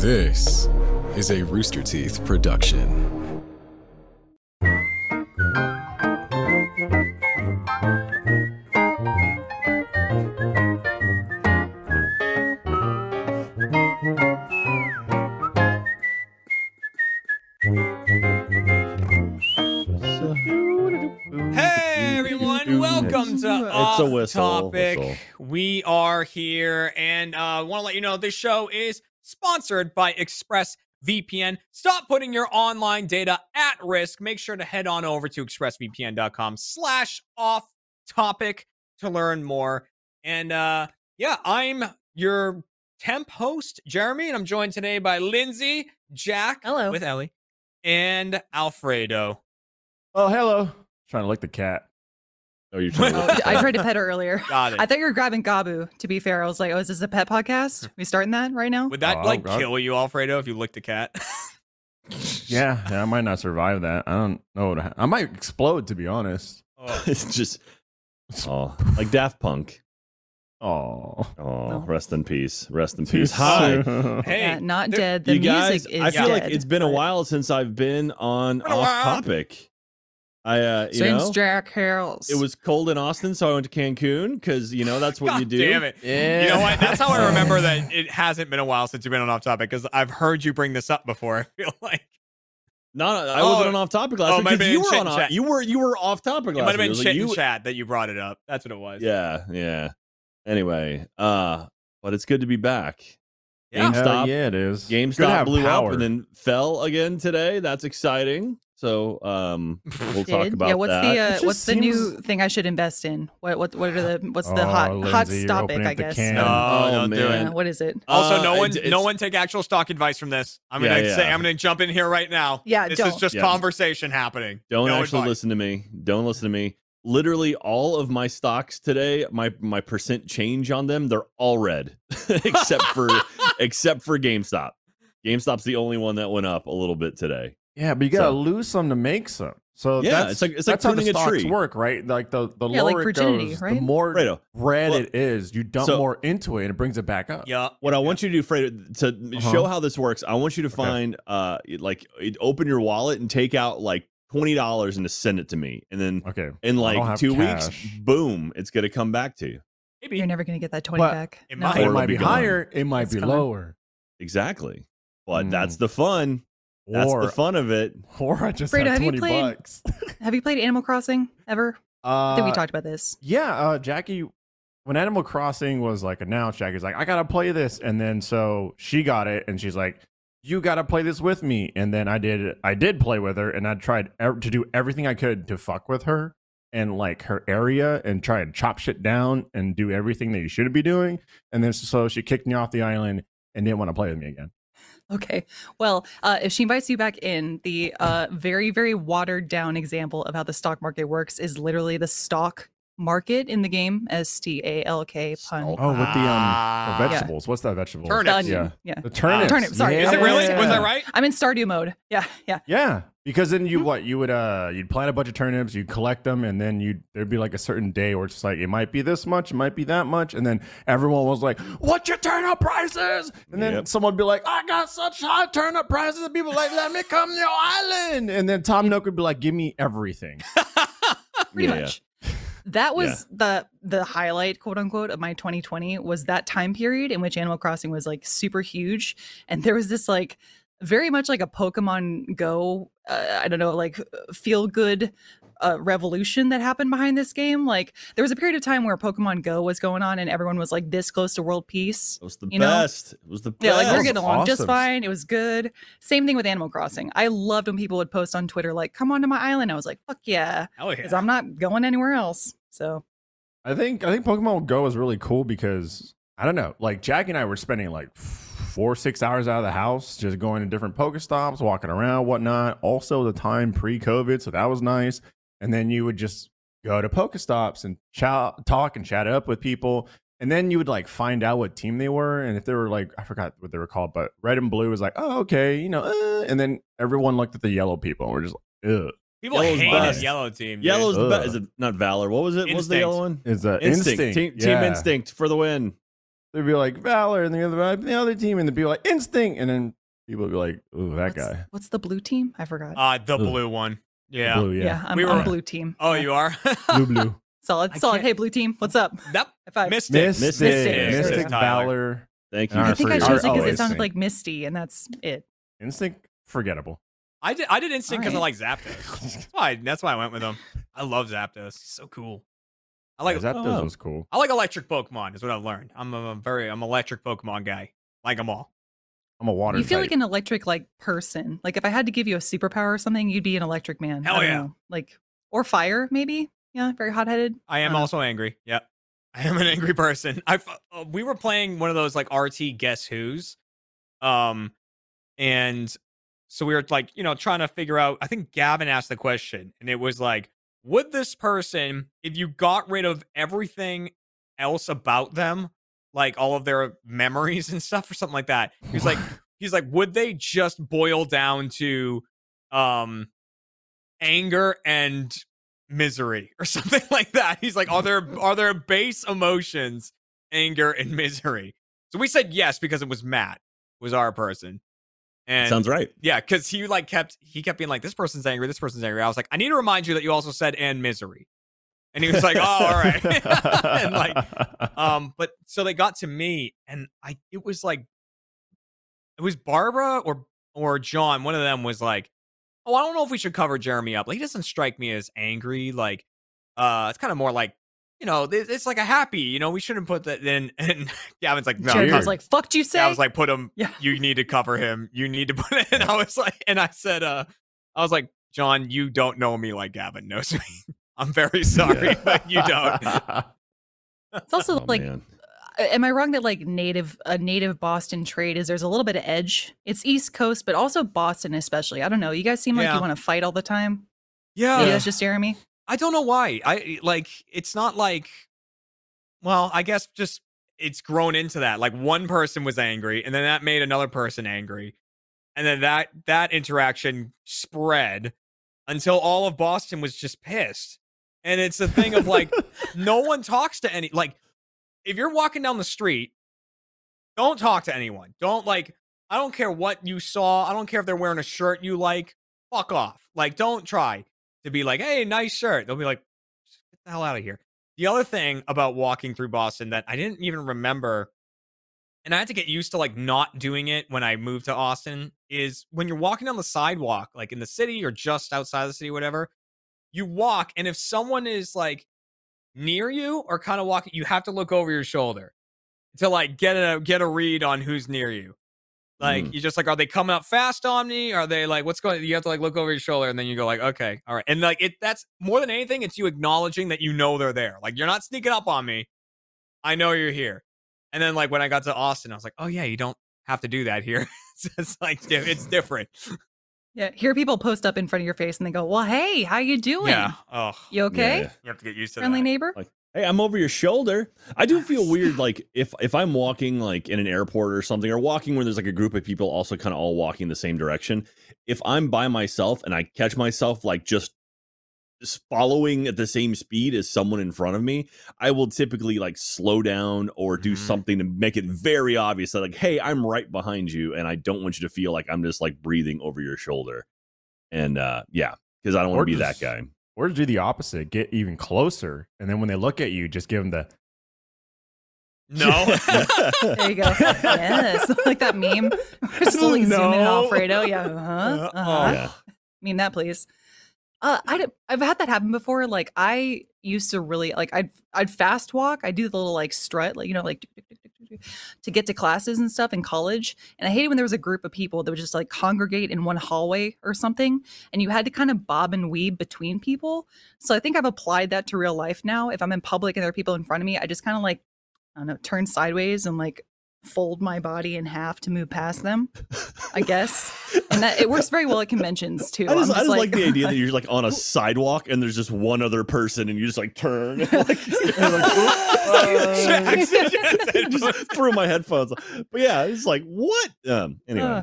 This is a Rooster Teeth production. Hey everyone, welcome to Off a whistle, Topic. whistle. We are here and uh want to let you know this show is sponsored by ExpressVPN. Stop putting your online data at risk. Make sure to head on over to expressvpn.com slash off topic to learn more. And uh yeah, I'm your temp host, Jeremy, and I'm joined today by Lindsay, Jack Hello. with Ellie, and Alfredo. Oh, hello. Trying to lick the cat. Oh, you're trying to I tried to pet her earlier. Got it. I thought you were grabbing Gabu. To be fair, I was like, "Oh, is this a pet podcast? we starting that right now?" Would that Oh, like I- kill you, Alfredo, if you licked a cat? Yeah, yeah, I might not survive that. I don't know. What ha- I might explode, to be honest. Oh. it's just oh, like Daft Punk. Oh, Oh, No. rest in peace. Rest in peace. Hi. Hey, Yeah, not there- dead. The you guys, music is I feel like it's been a but- while since I've been on Been a off while. topic. I uh you Since know Jack Harrell's. it was cold in Austin, so I went to Cancun because you know that's what God you do. damn it. yeah. You know what? That's how I remember that it hasn't been a while since you've been on off topic because I've heard you bring this up before. I feel like No, no, I Oh, wasn't on off topic last oh, week might have 'cause been you were on off, chat. you were you were off topic it might have been It was like you- chat that you brought it up. That's what it was. Yeah, yeah. Anyway, uh, but it's good to be back. Yeah. Hell yeah, it is. Good to GameStop have blew power. up and then fell again today. That's exciting. So um, we'll talk Did? about yeah, what's that. the uh, just what's the new thing I should invest in? What what what are the what's the Oh, hot hot Lindsay, you're topic? I guess. can. No, Oh, don't man. Yeah, what is it? Also, Uh, no one, it's- no one take actual stock advice from this. I'm Yeah, gonna yeah. say, I'm gonna jump in here right now. Yeah, this is don't. just Yeah. conversation happening. Don't no actually advice. listen to me. Don't listen to me. Literally, all of my stocks today, my my percent change on them, they're all red, except for except for GameStop. GameStop's the only one that went up a little bit today. Yeah, but you gotta So- lose some to make some. So Yeah, that's, it's like- it's like that's how the pruning a stocks tree. work, right? Like the the Yeah, lower like it goes, right? the more Fredo, red well, it is. You dump so- more into it, and it brings it back up. Yeah. What I want you to do, Fredo, to Uh-huh. show how this works, I want you to find, uh, like, open your wallet and take out like twenty dollars and to send it to me, and then Okay. in like have two weeks, boom, it's gonna come back to you. Maybe. You're never gonna get that twenty But back. it No. might. It might be be higher. It might It's be gone. lower. Exactly. But Mm. that's the fun. That's or the fun of it. or I just Fredo, have have you twenty played- bucks. Have you played Animal Crossing ever? I Uh, think we talked about this. Yeah, uh, Jackie, when Animal Crossing was like announced, Jackie's like, I gotta play this, and then so she got it, and she's like, you gotta play this with me, and then I did. I did play with her, and I tried ev- to do everything I could to fuck with her and like her area and try and chop shit down and do everything that you shouldn't be doing, and then so she kicked me off the island and didn't want to play with me again. Okay. Well, uh, if she invites you back in, the uh, very, very watered down example of how the stock market works is literally the stock market in the game. S T A L K pun. Stalk. Oh, with the um Ah. the vegetables. What's that vegetable? Turnips. The. Yeah, Yeah. the turnips. Turnip, sorry. Is it really? Was that right? I'm in Stardew mode. Yeah. Yeah. Yeah, because then you Mhm. what you would uh you'd plant a bunch of turnips, you'd collect them, and then you would there'd be like a certain day where it's just like it might be this much, it might be that much, and then everyone was like, "What's your turnip prices?" And then Yep. someone would be like, "I got such high turnip prices," and people like, "Let me come to your island," and then Tom Nook would be like, "Give me everything." Pretty Yeah, yeah. much. That was the the highlight, quote unquote, of my 2020 was that time period in which Animal Crossing was like super huge, and there was this like very much like a Pokemon Go, uh, I don't know, like feel good uh, revolution that happened behind this game. Like there was a period of time where Pokemon Go was going on, and everyone was like this close to world peace. It was the You know? best. It was the best. Yeah, like we're getting along just fine. It was good. Same thing with Animal Crossing. I loved when people would post on Twitter like, "Come on to my island." I was like, "Fuck yeah," Hell because yeah. I'm not going anywhere else. So I think I think Pokemon Go is really cool because I don't know, like Jack and I were spending like four six hours out of the house, just going to different Pokestops, walking around, whatnot. Also, the time pre-COVID, so that was nice. And then you would just go to Pokestops and chat, talk and chat up with people. And then you would like find out what team they were, and if they were like I forgot what they were called, but red and blue was like, oh okay, you know. Uh, and then everyone looked at the yellow people and were just, ugh. People Yellow's hated best. yellow team. dude. Yellow's the best. Is it not Valor? What was it? What was the yellow one? Is uh, Instinct. instinct, Team, team. Instinct for the win. they'd be like Valor, and the other the other team, and they'd be like Instinct, and then people would be like, "Ooh, that what's, guy." What's the blue team? I forgot. Uh, the Ugh. blue one. Yeah. Blue, yeah, yeah, I'm, We I'm were- blue team. Oh, you are. blue, blue. solid, solid. can't- Hey, blue team, what's up? Yep. High five. Mystic. Mystic, Mystic. Mystic, There we go. Valor, Thank you. I think I chose it because it sounded like Misty, and that's it. Instinct, forgettable. I did. I did instinct because Alright. I like Zapdos. That's why. That's why I went with him. I love Zapdos. He's so cool. I like. that oh. was cool. I like electric Pokemon. Is what I've learned. I'm a, very. I'm an electric Pokemon guy. Like them all. I'm a water. you feel type. like an electric like person. Like if I had to give you a superpower or something, you'd be an electric man. Hell I don't yeah. know. Like or fire maybe. Yeah, very hot headed. I am Uh, also angry. Yep. I am an angry person. I uh, we were playing one of those like RT guess who's, um, and so we were like you know trying to figure out. I think Gavin asked the question, and it was like, would this person, if you got rid of everything else about them, like all of their memories and stuff or something like that, He's like, he's like, would they just boil down to, um, anger and misery or something like that. He's like, are there are there base emotions, anger and misery? So we said yes because it was Matt was our person. And Sounds right. yeah, because he like kept he kept being like, this person's angry, this person's angry. I was like, I need to remind you that you also said and misery. And he was like, oh, all right. and like, um, but so they got to me, and I it was like it was Barbara or or John. One of them was like, "Oh, I don't know if we should cover Jeremy up. Like, he doesn't strike me as angry. Like, uh, it's kind of more like." You know, it- it's like a happy. You know, we shouldn't put that in. And Gavin's like, no. Jared cover- was like, "Fuck'd you say?" I was like, put him. Yeah. You need to cover him. You need to put it. And I was like, and I said, uh, I was like, John, you don't know me like Gavin knows me. I'm very sorry, but you don't. it's also Oh, like man. am I wrong that like native a native Boston trade is there's a little bit of edge. It's East Coast, but also Boston especially. I don't know. You guys seem like Yeah. you want to fight all the time. Yeah. Maybe that's just Jeremy. I don't know why. I like it's not like well, I guess just it's grown into that. Like one person was angry and then that made another person angry. And then that that interaction spread until all of Boston was just pissed. And it's a thing of like no one talks to any like if you're walking down the street, don't talk to anyone. Don't like I don't care what you saw. I don't care if they're wearing a shirt you like. Fuck off. Like don't try to be like, "Hey, nice shirt." They'll be like, "Get the hell out of here." The other thing about walking through Boston that I didn't even remember and I had to get used to like not doing it when I moved to Austin is when you're walking down the sidewalk like in the city or just outside the city whatever, you walk and if someone is like near you or kind of walking, you have to look over your shoulder to like get a get a read on who's near you. Like Mm. you just like, are they coming up fast on me? Are they like, what's going? You have to like look over your shoulder, and then you go like, okay, all right, and like it. That's more than anything. It's you acknowledging that you know they're there. Like you're not sneaking up on me. I know you're here. And then like when I got to Austin, I was like, oh yeah, you don't have to do that here. it's, it's like it's different. Yeah. Hear people post up in front of your face and they go, Well, hey, how you doing? Yeah. Oh, You okay? Yeah. you have to get used to Friendly that. neighbor? Like, hey, I'm over your shoulder. I do feel weird, like if if I'm walking like in an airport or something, or walking where there's like a group of people also kind of all walking the same direction. If I'm by myself and I catch myself like just just following at the same speed as someone in front of me, I will typically like slow down or do Mhm. something to make it very obvious that like, hey, I'm right behind you, and I don't want you to feel like I'm just like breathing over your shoulder. And uh yeah, because I don't want to be that guy. or do the opposite, get even closer, and then when they look at you, just give them the. No. There you go. yes. Like that meme. We're still like zoom in on No. Alfredo. Yeah. Uh-huh. uh-huh. yeah. Meme that, please. Uh, I I've had that happen before. Like I used to really like I'd I'd fast walk. I do the little like strut, like you know, like to get to classes and stuff in college. And I hated when there was a group of people that would just like congregate in one hallway or something, and you had to kind of bob and weave between people. So I think I've applied that to real life now. If I'm in public and there are people in front of me, I just kind of like I don't know, turn sideways and like fold my body in half to move past them. I guess, and that it works very well at conventions too. I just, I just like, the idea that you're like on a sidewalk and there's just one other person and you just like turn. like, you're like, "Oops." just threw my headphones. on. But yeah, it's like what? Um, anyway, Uh,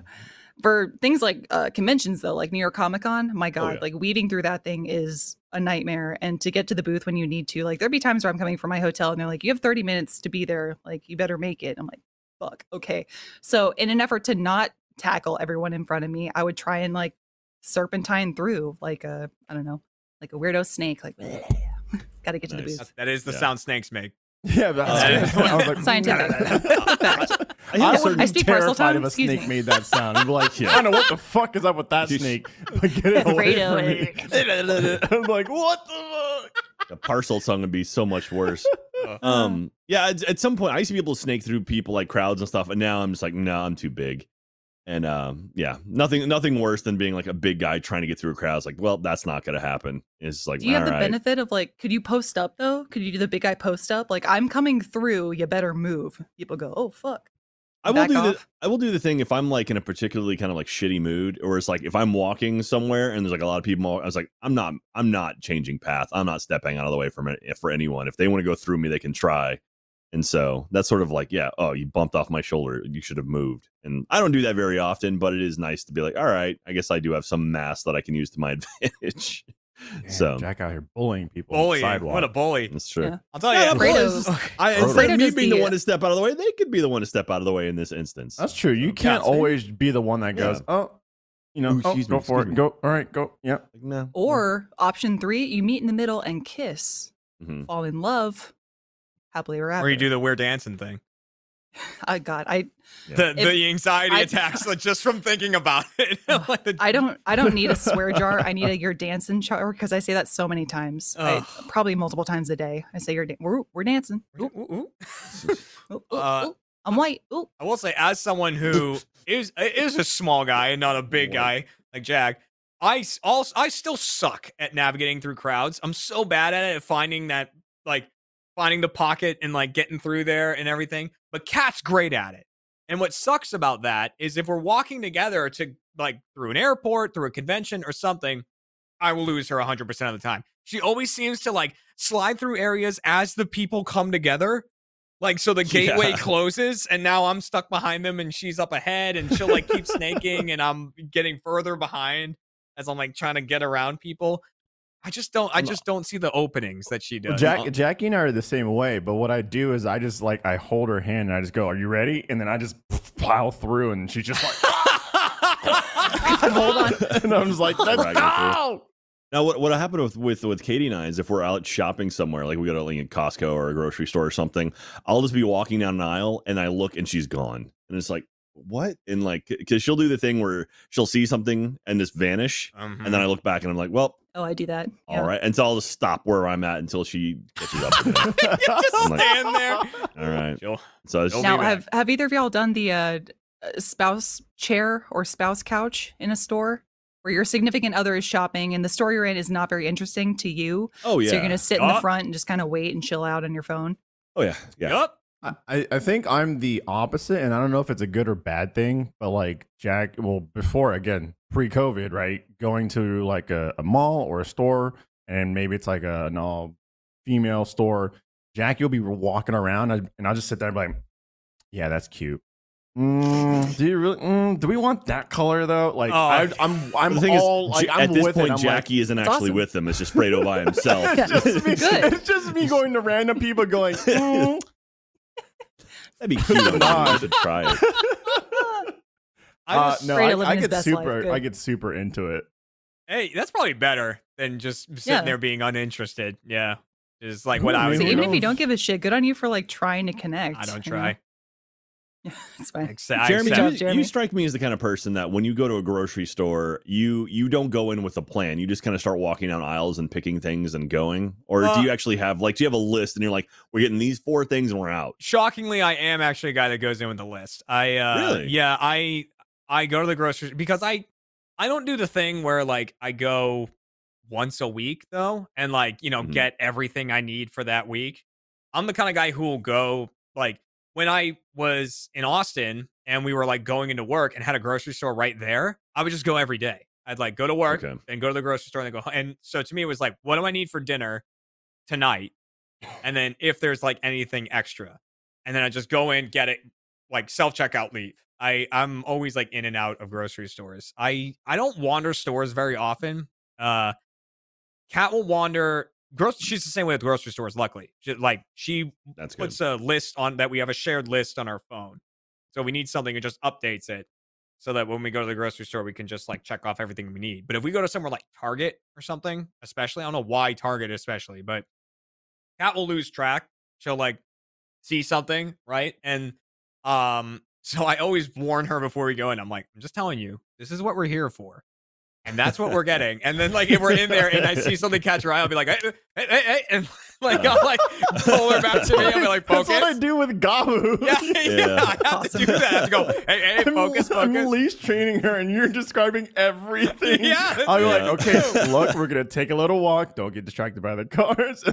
for things like uh, conventions though, like New York Comic Con, my God, Oh, yeah. like weaving through that thing is a nightmare. And to get to the booth when you need to, like there'd be times where I'm coming from my hotel and they're like, you have 30 minutes to be there. Like you better make it. I'm like, fuck, okay. So in an effort to not tackle everyone in front of me, I would try and like serpentine through like a, I don't know, like a weirdo snake. Like, got to get to the booth. That is the Yeah. sound snakes make. Yeah, that's Uh, I was like, Scientific. I I I speak terrified tongue, if a excuse snake me. made that sound. I'd be like, Yeah. I don't know what the fuck is up with that snake, but get it away from me. I'm like, what the fuck? the Parseltongue would be so much worse. Uh, Um, yeah, at, at some point, I used to be able to snake through people like crowds and stuff, and now I'm just like, no, I'm too big. And um, yeah, nothing, nothing worse than being like a big guy trying to get through a crowd. It's like, well, that's not gonna happen. It's like, Do you have the right. benefit of like, could you post up though? Could you do the big guy post up? Like, I'm coming through. You better move. People go, oh fuck. I will do the? I will do the thing if I'm like in a particularly kind of like shitty mood, or it's like if I'm walking somewhere and there's like a lot of people. I was like, I'm not, I'm not changing path. I'm not stepping out of the way from it for anyone. If they want to go through me, they can try. And so that's sort of like, yeah, oh, you bumped off my shoulder. You should have moved. And I don't do that very often, but it is nice to be like, all right, I guess I do have some mass that I can use to my advantage. Damn, so Jack out here bullying people. on the bully. sidewalk. What a bully. that's true. Yeah. I'll tell Yeah, you. but Fredo's- Fredo's- I, Fredo instead of me being the, the, one to step out of the way, they could be the one to step out of the way in this instance. That's true. You can't See? always be the one that goes, oh, you know, Ooh, oh, go me, for it. me. Go. All right, go. Yeah. Like, no. Or option three, you meet in the middle and kiss, Mhm. fall in love, happily ever after. Or you do the weird dancing thing. I God, I The, If- the anxiety I- attacks like, just from thinking about it. Like the- I don't I don't need a swear jar. I need a you're dancing jar because I say that so many times. I, probably multiple times a day. I say you're da- we're we're dancing. Ooh, Ooh, ooh, ooh. ooh, ooh, Uh, ooh. I'm white. Ooh. I will say, as someone who is is a small guy and not a big guy like Jack, I also I still suck at navigating through crowds. I'm so bad at it at finding that like finding the pocket and like getting through there and everything. But Kat's great at it. And what sucks about that is if we're walking together to like through an airport, through a convention or something, I will lose her 100% of the time. She always seems to like slide through areas as the people come together. Like, so the gateway Yeah. closes and now I'm stuck behind them and she's up ahead and she'll like keep snaking and I'm getting further behind as I'm like trying to get around people. I just don't, I just don't see the openings that she does. Well, Jack, Jackie and I are the same way, but what I do is I just like I hold her hand and I just go, "Are you ready?" And then I just plow through, and she's just like, Hold on. and I'm just like, "Let's go go!" Now, what what happened with with with Katie and I is if we're out shopping somewhere, like we go to like a Costco or a grocery store or something, I'll just be walking down an aisle and I look and she's gone, and it's like what? And like, because she'll do the thing where she'll see something and just vanish, Mhm. and then I look back and I'm like, well, Oh, I do that. all right, and so I'll just stop where I'm at until she catches up. with me. just I'm like- stand there. All right, She'll- so She'll Now, have have either of y'all done the uh, uh, spouse chair or spouse couch in a store where your significant other is shopping and the store you're in is not very interesting to you? oh yeah, So you're gonna sit in the front and just kind of wait and chill out on your phone. oh yeah, yeah. Yup. I, I think I'm the opposite, and I don't know if it's a good or bad thing, but like Jack, well, before again, pre COVID, right? Going to like a, a mall or a store, and maybe it's like a, an all female store. Jack, you'll be walking around, and and I'll just sit there and be like, yeah, that's cute. Mm, do you really? Mm, do we want that color though? Like, Oh. I, I'm, I'm the thing all is, like, J- I'm at this with point, it. I'm Jackie isn't actually awesome. with them. It's just Fredo by himself. It's, just me, it's just me going to random people going, mm. That'd be cute. I Nod. should try it. I Uh, no, I, I get super, I get super into it. hey, that's probably better than just sitting Yeah. there being uninterested. Yeah. Just like what Ooh, I was So even if you don't give a shit, good on you for like trying to connect. I don't you know? try. Yeah, it's fine. Accept- Jeremy, accept- you, Jeremy. you strike me as the kind of person that when you go to a grocery store, you you don't go in with a plan. You just kind of start walking down aisles and picking things and going. Or Uh, do you actually have like do you have a list and you're like, we're getting these four things and we're out? shockingly i am actually a guy that goes in with a list i uh Really? yeah i i go to the grocery because i i don't do the thing where like i go once a week though and like you know Mhm. get everything i need for that week i'm the kind of guy who will go like when i was in austin and we were like going into work and had a grocery store right there i would just go every day i'd like go to work Okay. and go to the grocery store and then go and so to me it was like what do i need for dinner tonight and then if there's like anything extra and then I just go in, get it, like self checkout, leave. I I'm always like in and out of grocery stores. I I don't wander stores very often. Uh, Cat will wander. Gross. She's the same way with grocery stores. Luckily, she, like she That's good. puts a list on that we have a shared list on our phone. So we need something, it just updates it so that when we go to the grocery store, we can just like check off everything we need. But if we go to somewhere like Target or something, especially, I don't know why Target especially, but Cat will lose track. She'll like see something, right? And um, so I always warn her before we go in. I'm like, I'm just telling you, this is what we're here for. And that's what we're getting. And then, like, if we're in there and I see something catch her eye, I'll be like, hey, hey, hey, hey. And like, I'll like pull her back to me. I'll be like, focus. That's what I do with Gabu. Yeah, yeah, Yeah. I have Awesome. to do that. I have to go, hey, hey, I'm, focus, I'm focus. leash training her, and you're describing everything. Yeah, I'll be right. like, okay, look, we're gonna take a little walk. Don't get distracted by the cars.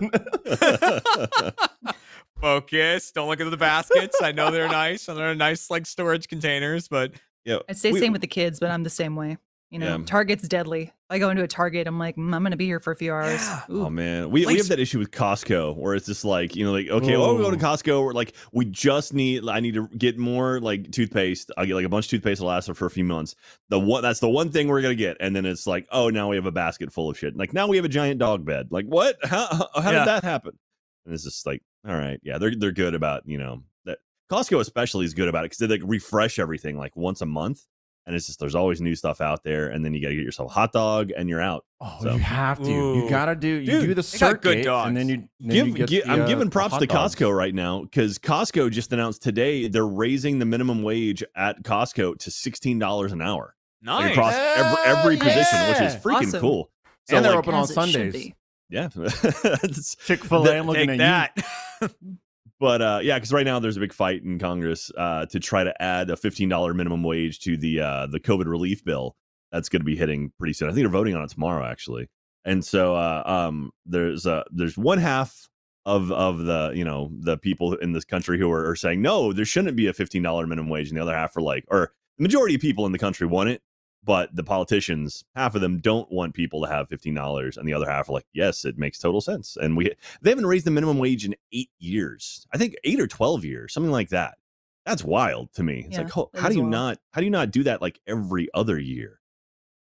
And Focus. Don't look at the baskets. I know they're nice and they're nice, like storage containers, but yeah. I say we- same with the kids, but I'm the same way. You know, Yeah. Target's deadly. I go into a Target, I'm like, mm, I'm gonna be here for a few hours. Yeah. Oh man, we, we have that issue with Costco where it's just like you know like okay, oh we go to Costco. We're like we just need I need to get more like toothpaste. I get like a bunch of toothpaste to last us for a few months. The one that's the one thing we're gonna get, and then it's like oh now we have a basket full of shit. Like now we have a giant dog bed. Like what? How how, how Yeah. did that happen? And it's just like all right, yeah, they're they're good about you know that Costco especially is good about it because they like refresh everything like once a month. And it's just there's always new stuff out there, and then you got to get yourself a hot dog, and you're out. oh, So- you have to. Ooh. You gotta do. You Dude, do the they good circuit, dogs. and then you. Then give, you get gi- the, I'm uh, giving props hot to dogs. Costco right now because Costco just announced today they're raising the minimum wage at Costco to sixteen dollars an hour like, nice. across every every Hell position, which is freaking Awesome. cool. So And they're like, open on As it should Sundays. Yeah, Chick Fil A. I'm looking at that. but uh, yeah, because right now there's a big fight in Congress uh, to try to add a fifteen dollar minimum wage to the uh, the COVID relief bill that's going to be hitting pretty soon. I think they're voting on it tomorrow, actually. And so uh, um, there's uh, there's one half of of the you know the people in this country who are, are saying no, there shouldn't be a fifteen dollar minimum wage, and the other half are like, or the majority of people in the country want it, but the politicians, half of them don't want people to have fifteen dollars, and the other half are like, yes, it makes total sense, and we they haven't raised the minimum wage in eight years. I think eight or twelve years, something like that. That's wild to me. It's Yeah, like, how do you wild. not? How do you not do that like every other year?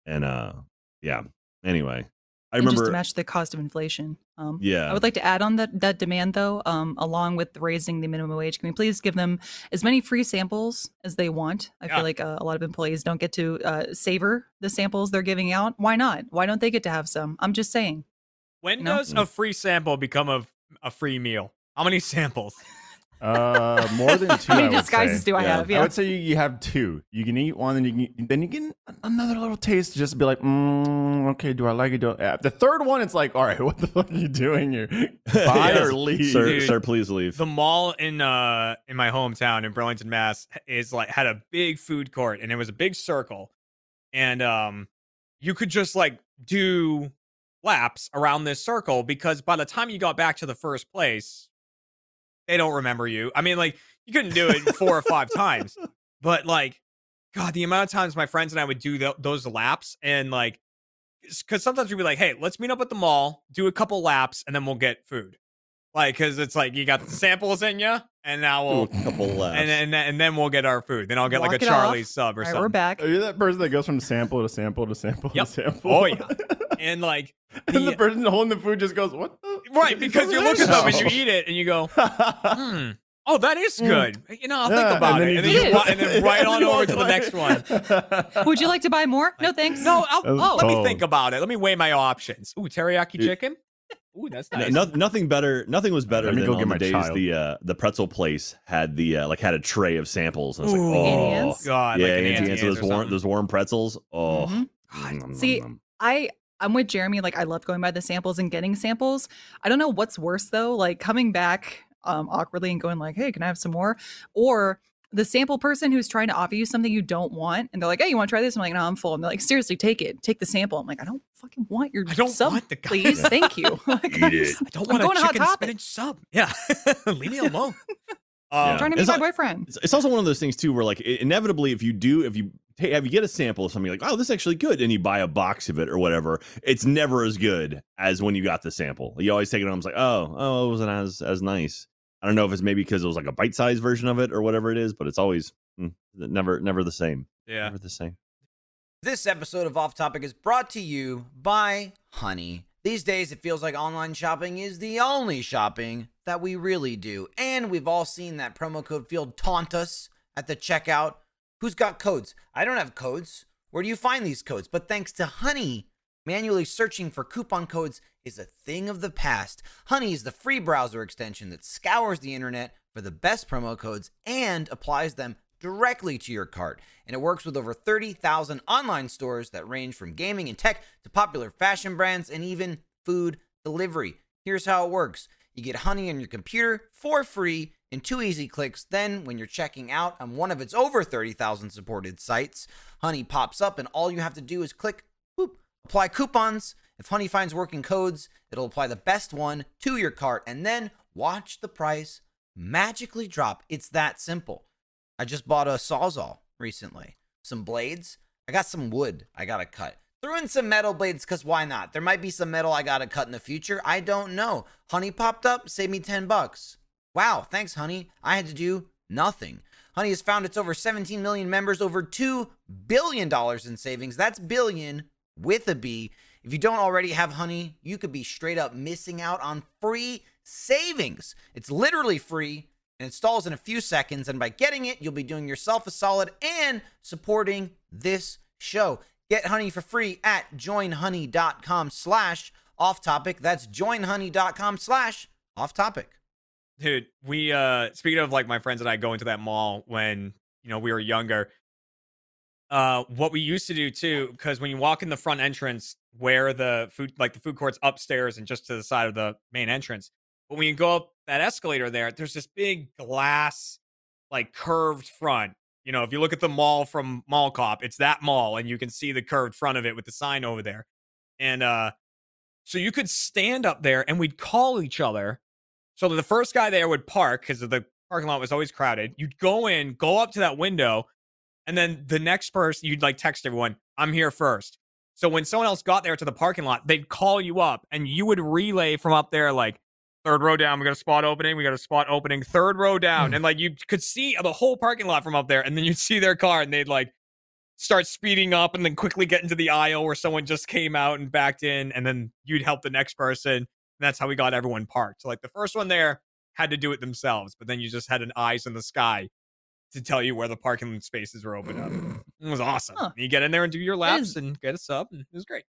And uh, yeah. Anyway, I And just to match the cost of inflation. Um, yeah, I would like to add on that that demand though, um, along with raising the minimum wage. Can we please give them as many free samples as they want? I Yeah. feel like uh, a lot of employees don't get to uh, savor the samples they're giving out. Why not? Why don't they get to have some? I'm just saying. When does a free sample become a, a free meal? How many samples? Uh, more than two. How I many would disguises say. do I Yeah. have? I Yeah. would say you, you have two. You can eat one, and you can then you get another little taste. Just to be like, mm, okay, do I like it? Do I? The third one, it's like, all right, what the fuck are you doing here? Buy Yes. or leave? sir, Dude. sir, please leave. The mall in uh in my hometown in Burlington, Mass, is like had a big food court, and it was a big circle, and um, you could just like do laps around this circle because by the time you got back to the first place, they don't remember you. I mean, like you couldn't do it four or five times, but like, God, the amount of times my friends and I would do tho- those laps, and like, because sometimes we'd be like, "Hey, let's meet up at the mall, do a couple laps, and then we'll get food." Like, because it's like you got the samples in you, and now we'll, a couple laughs. and then and then we'll get our food. Then I'll get like a it off. Charlie's sub or All right, something. we're back. Are you that person that goes from sample to sample to sample Yep. to sample? Oh, yeah. And like, and the the, person holding the food just goes, "What?" The? right? Because you look at them and you eat. eat it, and you go, hmm. Oh, that is Mm. good. You know, I'll Yeah, think about and it, and then you you, and then right on over to the next one. Would you like to buy more? No, thanks. No, I'll, That was oh, let me think about it. Let me weigh my options. Ooh, teriyaki Dude. chicken. Ooh, that's nice. no- nothing better. Nothing was better Let me than go get the my days child. the uh, the pretzel place had the uh, like had a tray of samples. And I was Ooh. like, oh, Auntie God, yeah, like an Auntie Auntie Anne's, so Anne's those or warm something. those warm pretzels. Oh, Mhm. God. nom, nom, See, nom. I I'm with Jeremy. Like I love going by the samples and getting samples. I don't know what's worse though, like coming back um awkwardly and going like, "Hey, can I have some more?" Or the sample person who's trying to offer you something you don't want, and they're like, "Hey, you want to try this?" I'm like, "No, I'm full." And they're like, "Seriously, take it. Take the sample." I'm like, "I don't fucking want your I don't sub, want the guy- please. Thank you." Like, Eat I'm it. just- I don't I'm want going a to Hot chicken Topic. spinach sub. Yeah, leave me alone. Yeah. Um, trying to be my like- boyfriend. It's, it's also one of those things too, where like inevitably, if you do, if you take, if you get a sample of something like, oh, this is actually good, and you buy a box of it or whatever, it's never as good as when you got the sample. You always take it home, it's like, oh, oh, it wasn't as as nice. I don't know if it's maybe because it was like a bite sized version of it or whatever it is, but it's always mm, never never the same. yeah. Never the same. This episode of Off Topic is brought to you by Honey. These days, it feels like online shopping is the only shopping that we really do. And we've all seen that promo code field taunt us at the checkout. Who's got codes? I don't have codes. Where do you find these codes? But thanks to Honey, manually searching for coupon codes is a thing of the past. Honey is the free browser extension that scours the internet for the best promo codes and applies them directly to your cart. And it works with over 30,000 online stores that range from gaming and tech to popular fashion brands and even food delivery. Here's how it works you get Honey on your computer for free in two easy clicks. Then, when you're checking out on one of its over 30,000 supported sites, Honey pops up, and all you have to do is click boop, apply coupons. If Honey finds working codes, it'll apply the best one to your cart and then watch the price magically drop. It's that simple. I just bought a sawzall recently, some blades. I got some wood I gotta cut. Threw in some metal blades because why not? There might be some metal I gotta cut in the future. I don't know. Honey popped up, saved me 10 bucks. Wow, thanks, Honey. I had to do nothing. Honey has found its over 17 million members, over $2 billion in savings. That's billion with a B. If you don't already have Honey, you could be straight up missing out on free savings. It's literally free installs in a few seconds. And by getting it, you'll be doing yourself a solid and supporting this show. Get Honey for free at joinhoney.com slash off topic. That's joinhoney.com slash off topic. Dude, we uh speaking of like my friends and I going to that mall when you know we were younger. Uh what we used to do too, because when you walk in the front entrance where the food like the food court's upstairs and just to the side of the main entrance, but when you go up that escalator there, there's this big glass, like curved front. You know, if you look at the mall from Mall Cop, it's that mall, and you can see the curved front of it with the sign over there. And uh so you could stand up there and we'd call each other. So the first guy there would park because the parking lot was always crowded. You'd go in, go up to that window, and then the next person you'd like text everyone, I'm here first. So when someone else got there to the parking lot, they'd call you up and you would relay from up there like third row down, we got a spot opening, we got a spot opening, third row down. Mm. and like you could see the whole parking lot from up there, and then you'd see their car and they'd like start speeding up and then quickly get into the aisle where someone just came out and backed in, and then you'd help the next person. And that's how we got everyone parked. So like the first one there had to do it themselves, but then you just had an eyes in the sky to tell you where the parking spaces were open up. It was awesome. Huh. You get in there and do your laps is- and get a sub, and it was great.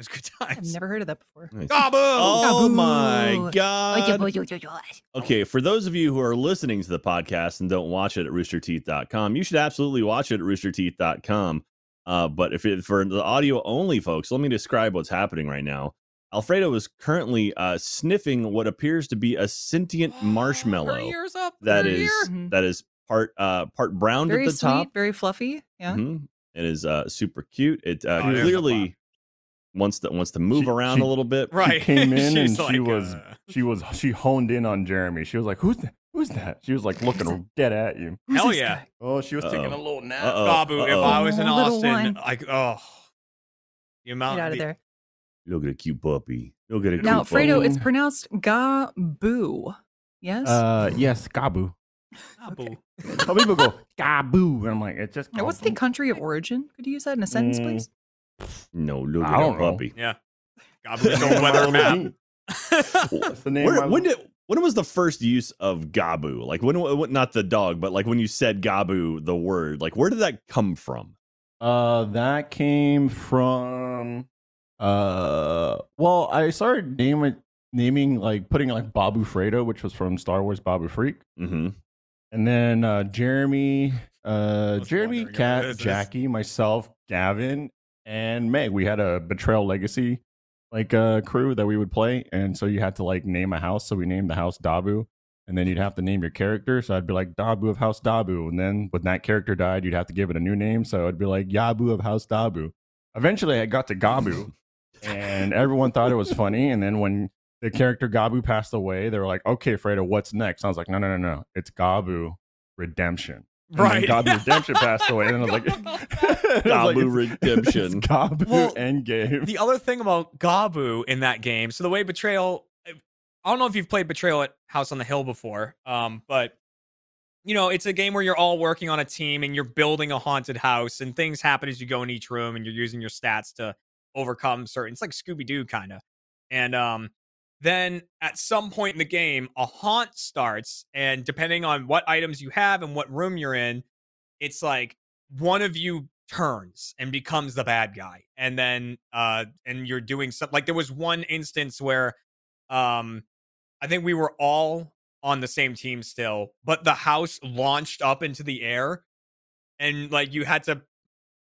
It was good I've never heard of that before. Nice. Ah! Oh Taboo. my god. Okay, for those of you who are listening to the podcast and don't watch it at roosterteeth.com, you should absolutely watch it at roosterteeth.com. Uh, but if it, for the audio only folks, let me describe what's happening right now. Alfredo is currently uh, sniffing what appears to be a sentient Her marshmallow ears up. that her is ear. Mhm. that is part uh part brown Very at the sweet, top. very fluffy. Yeah. Mhm. It is uh super cute. It uh, Oh, it is a clearly wants to wants to move She- around she- a little bit. Right. She came in and She's she like, was uh, she was she honed in on Jeremy. She was like, "Who's that? Who's that?" She was like looking dead at you. Who's Hell yeah. guy? Oh, she was taking Uh-oh. a little nap. Uh-oh. Babu, if uh-oh. I was in Oh, little Austin, one. like, oh, the amount Get out of the- there. Look at a cute puppy. Look at a Now, cute Fredo, puppy. it's pronounced Gabu. Yes. Uh, yes, Gabu. Ah, boo. Some people go Gabu, and I'm like, it's just. now, what's the country of origin? Could you use that in a sentence, Mm, please? No, look I at a don't know. puppy. Yeah. Gabu's old weather map. That's the name. Where, when did when was the first use of Gabu? Like when, when not the dog, but like when you said Gabu, the word, like where did that come from? Uh, that came from. Uh, well, I started naming naming like putting like Babu Fredo, which was from Star Wars Babu Frik, Mm-hmm. and then uh Jeremy, uh Jeremy, Cat, Jackie, myself, Gavin, and Meg. We had a Betrayal Legacy like uh crew that we would play, and so you had to like name a house. So we named the house Dabu. And then you'd have to name your character. So I'd be like Dabu of House Dabu. And then when that character died, you'd have to give it a new name. So I'd be like Yabu of House Dabu. Eventually I got to Gabu and everyone thought it was funny. And then when the character Gabu passed away, they were like, okay, Fredo, what's next? I was like, no, no, no, no. It's Gabu Redemption. And then Right. Gabu Redemption passed away. And I was like, I was like, Gabu it's- Redemption. It's Gabu Well, Endgame. the other thing about Gabu in that game, so the way Betrayal, I don't know if you've played Betrayal at House on the Hill before, um, but you know, it's a game where you're all working on a team and you're building a haunted house, and things happen as you go in each room, and you're using your stats to overcome certain. It's like Scooby Doo kind of. And um, then at some point in the game, a haunt starts, and depending on what items you have and what room you're in, it's like one of you turns and becomes the bad guy, and then uh, and you're doing something. Like there was one instance where, um, I think we were all on the same team still, but the house launched up into the air, and like you had to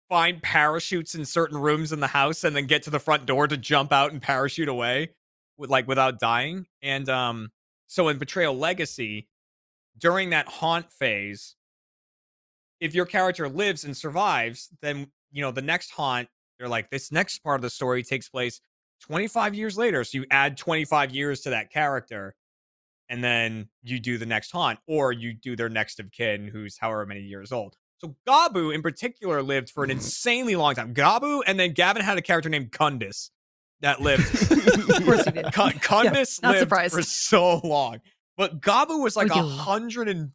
find parachutes in certain rooms in the house and then get to the front door to jump out and parachute away with like without dying. And um so in Betrayal Legacy, during that haunt phase, if your character lives and survives, then you know the next haunt, they're like this next part of the story takes place 25 years later. So you add 25 years to that character, and then you do the next haunt, or you do their next of kin who's however many years old. So Gabu in particular lived for an insanely long time. Gabu, and then Gavin had a character named Kundus that lived. Of course he did. Kundus not lived surprised. for so long, but Gabu was like a hundred and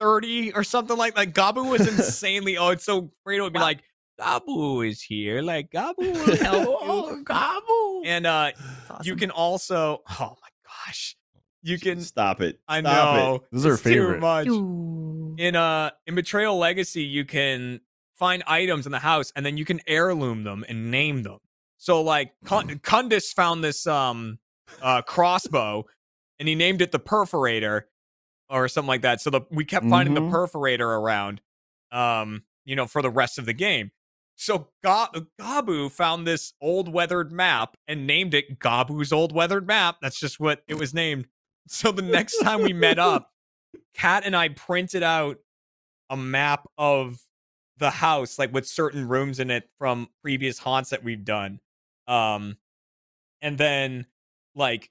thirty or something like like Gabu was insanely. oh, it's so Fredo would be like, Gabu is here, like Gabu will help you. Gabu. And uh, awesome. you can also, oh my gosh, you can. Stop it. I Stop it. know This is our it's too much Ooh. in uh in betrayal legacy you can find items in the house and then you can heirloom them and name them so like kundus found this um uh crossbow and he named it the perforator or something like that so the we kept finding Mhm. the perforator around um you know for the rest of the game so Ga- gabu found this old weathered map and named it gabu's old weathered map that's just what it was named so the next time we met up Kat and I printed out a map of the house, like with certain rooms in it from previous haunts that we've done. Um, and then like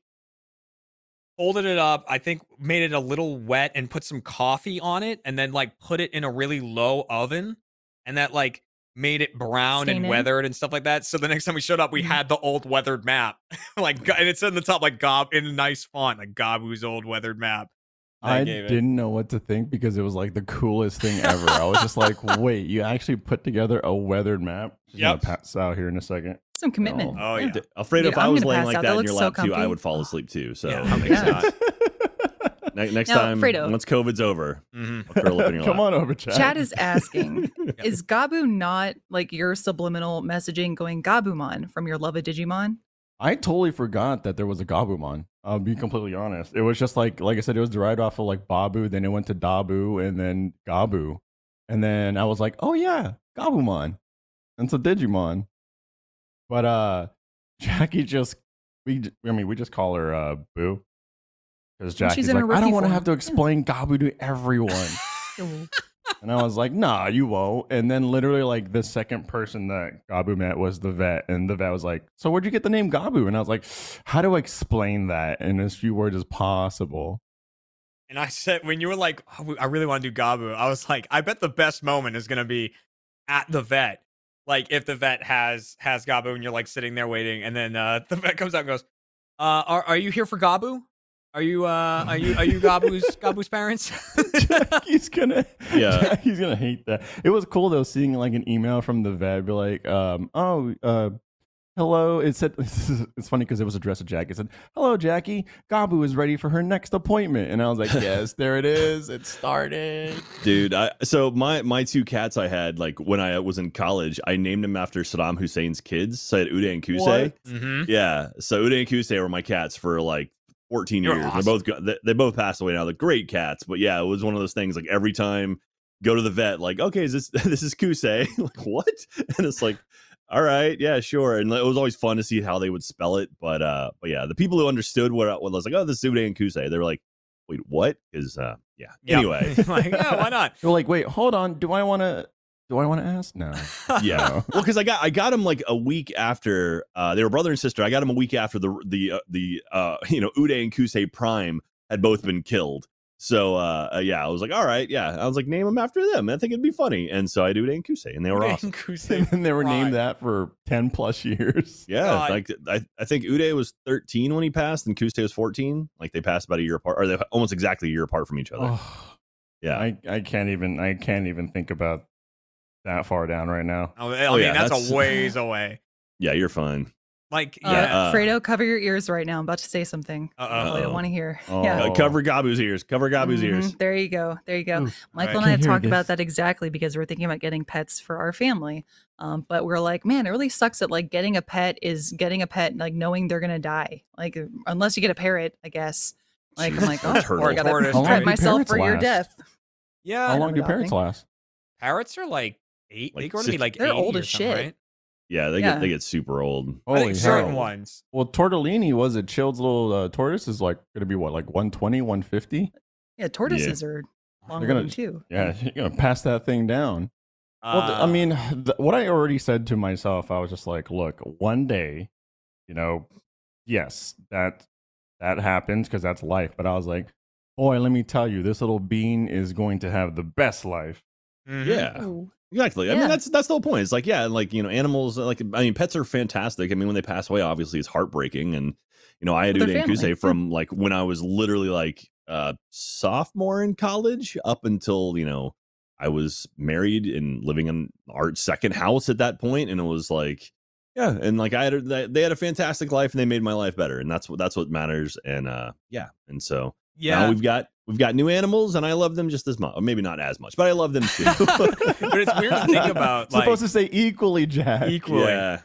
folded it up. I think made it a little wet and put some coffee on it, and then like put it in a really low oven, and that like made it brown and weathered and stuff like that. So the next time we showed up, we Mhm. had the old weathered map, like, and it said in the top like Gob in a nice font, like Gabu's old weathered map. That I didn't know what to think because it was like the coolest thing ever. I was just like, wait, you actually put together a weathered map? She's Yep. gonna pass out here in a second. Some commitment. Oh, yeah. D- Alfredo, Dude, if I was laying like out. that, That in your so lap too, I would fall asleep too. So Yeah, how next, time, ne- next Now, time, Fredo. once COVID's over, Mhm. I'll curl up in your Come lap. on over, Chad. Chad is asking, is Gabu not like your subliminal messaging going Gabumon from your love of Digimon? I totally forgot that there was a Gabumon. I'll be completely honest. It was just like, like I said, it was derived off of like Babu, then it went to Dabu, and then Gabu, and then I was like, oh yeah, Gabumon, and so Digimon. But uh, Jackie just we, I mean, we just call her uh Boo because she's Jackie's in like, I don't want to have to explain Gabu to everyone. And I was like, nah, you won't. And then literally like the second person that Gabu met was the vet. And the vet was like, So where'd you get the name Gabu? And I was like, How do I explain that in as few words as possible? And I said, when you were like, oh, I really want to do Gabu, I was like, I bet the best moment is going to be at the vet. Like if the vet has has Gabu and you're like sitting there waiting, and then uh, the vet comes out and goes, uh, are, are you here for Gabu? Are you uh are you are you Gabu's Gabu's parents? he's gonna Yeah. Jackie's gonna hate that. It was cool though seeing like an email from the vet be like, um, oh, uh hello. It said it's funny because it was addressed to Jackie. It said, Hello, Jackie. Gabu is ready for her next appointment. And I was like, Yes, there it is. It started. dude. I, so my my two cats I had like when I was in college, I named them after Saddam Hussein's kids. So I had Uday and Kusei. mm-hmm. Yeah, so Uday and Kusei were my cats for like 14 You're years. awesome. They're both go- they, they both passed away now. They're great cats, but yeah, it was one of those things. Like every time go to the vet, like okay, is this this is Kusei? like what? And it's like. All right, yeah, sure. And it was always fun to see how they would spell it, but uh, but yeah, the people who understood what, what I was like, oh, this is Uday and Kusei, they were like, wait, what? Is uh, yeah. Anyway, like, yeah, why not? You're like, wait, hold on. Do I want to? Do I want to ask? No. yeah No. well because i got i got him like a week after uh they were brother and sister i got him a week after the the uh, the uh you know uday and kusei prime had both been killed so uh, uh yeah i was like all right yeah i was like name them after them i think it'd be funny and so i do uday and kusei and they were Uday awesome and Kusei and they were Prime. named that for 10 plus years. yeah God. like I, I think uday was 13 when he passed and kusei was 14 like they passed about a year apart or they almost exactly a year apart from each other Oh, yeah I, I can't even I can't even think about that far down right now. Oh, I Oh, mean, yeah, that's, that's- a ways away. yeah you're fine Like, Uh, yeah. uh, Fredo, cover your ears right now. I'm about to say something. Uh-oh. I don't want to hear. Oh. Yeah. Uh, cover Gabu's ears. Cover Gabu's ears. Mhm. There you go. There you go. Ooh, Michael Right. and I have Can't talked about that exactly because we're thinking about getting pets for our family. Um, but we're like, man, it really sucks that like getting a pet is getting a pet like knowing they're gonna die. Like unless you get a parrot, I guess. Like I'm like, Or oh, turtle. Or I a gotta tortoise, prep myself parrots for your death. yeah. How long do adopting. parrots last? Parrots are like eight. they Like grow to be like They're 80 old as shit. Right? Yeah, they Yeah. get they get super old. I think certain hell. ones. Well, tortellini was it? Chill's little uh, tortoise is like going to be what, like 120, 150? Yeah, tortoises are long They're gonna- living too. Yeah, you're going to pass that thing down. Well, th- I Uh, mean, th- what I already said to myself, I was just like, look, one day, you know, yes, that that happens because that's life. But I was like, boy, let me tell you, this little bean is going to have the best life. mhm. Yeah. Ooh. Exactly. I mean, that's that's the whole point. It's like, yeah, like you know, animals. Like, I mean, pets are fantastic. I mean, when they pass away, obviously, it's heartbreaking. And you know, I had But Uday they're and family. From like when I was literally like uh sophomore in college up until you know I was married and living in our second house at that point, and it was like, yeah, and like I had, a, they had a fantastic life, and they made my life better, and that's what that's what matters. And uh, yeah, and so Yeah. now we've got we've got new animals, and I love them just as much. Or maybe not as much, but I love them too. but it's weird to think about like Supposed to say equally, Jack. equally. Yeah.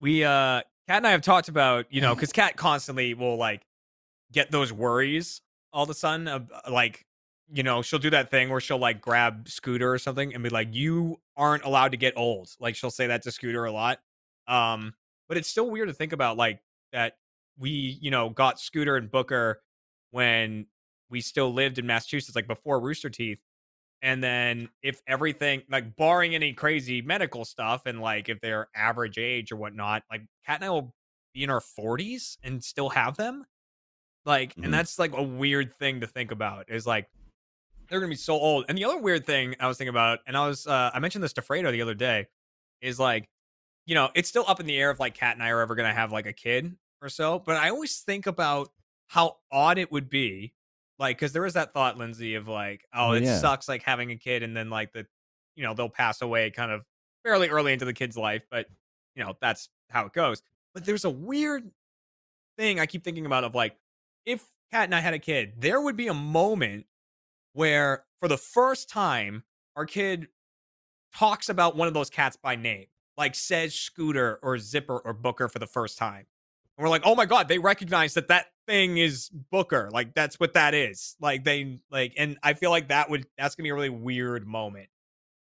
We uh Kat and I have talked about, you know, because Kat constantly will like get those worries all of a sudden of uh, like, you know, she'll do that thing where she'll like grab Scooter or something and be like, You aren't allowed to get old. Like she'll say that to Scooter a lot. Um, but it's still weird to think about like that we, you know, got Scooter and Booker when we still lived in Massachusetts, like before Rooster Teeth. And then if everything, like barring any crazy medical stuff and like if they're average age or whatnot, like Kat and I will be in our 40s and still have them. Like, Mhm. and that's like a weird thing to think about is like they're gonna be so old. And the other weird thing I was thinking about, and I was uh I mentioned this to Fredo the other day, is like, you know, it's still up in the air if like Kat and I are ever gonna have like a kid or so. But I always think about how odd it would be like because there is that thought lindsay of like oh Oh, it yeah. sucks like having a kid and then like the you know they'll pass away kind of fairly early into the kid's life but you know that's how it goes but there's a weird thing i keep thinking about of like if kat and i had a kid there would be a moment where for the first time our kid talks about one of those cats by name like says scooter or zipper or booker for the first time and we're like, oh my god, they recognize that that thing is Booker. Like that's what that is. Like they like, and I feel like that would that's gonna be a really weird moment.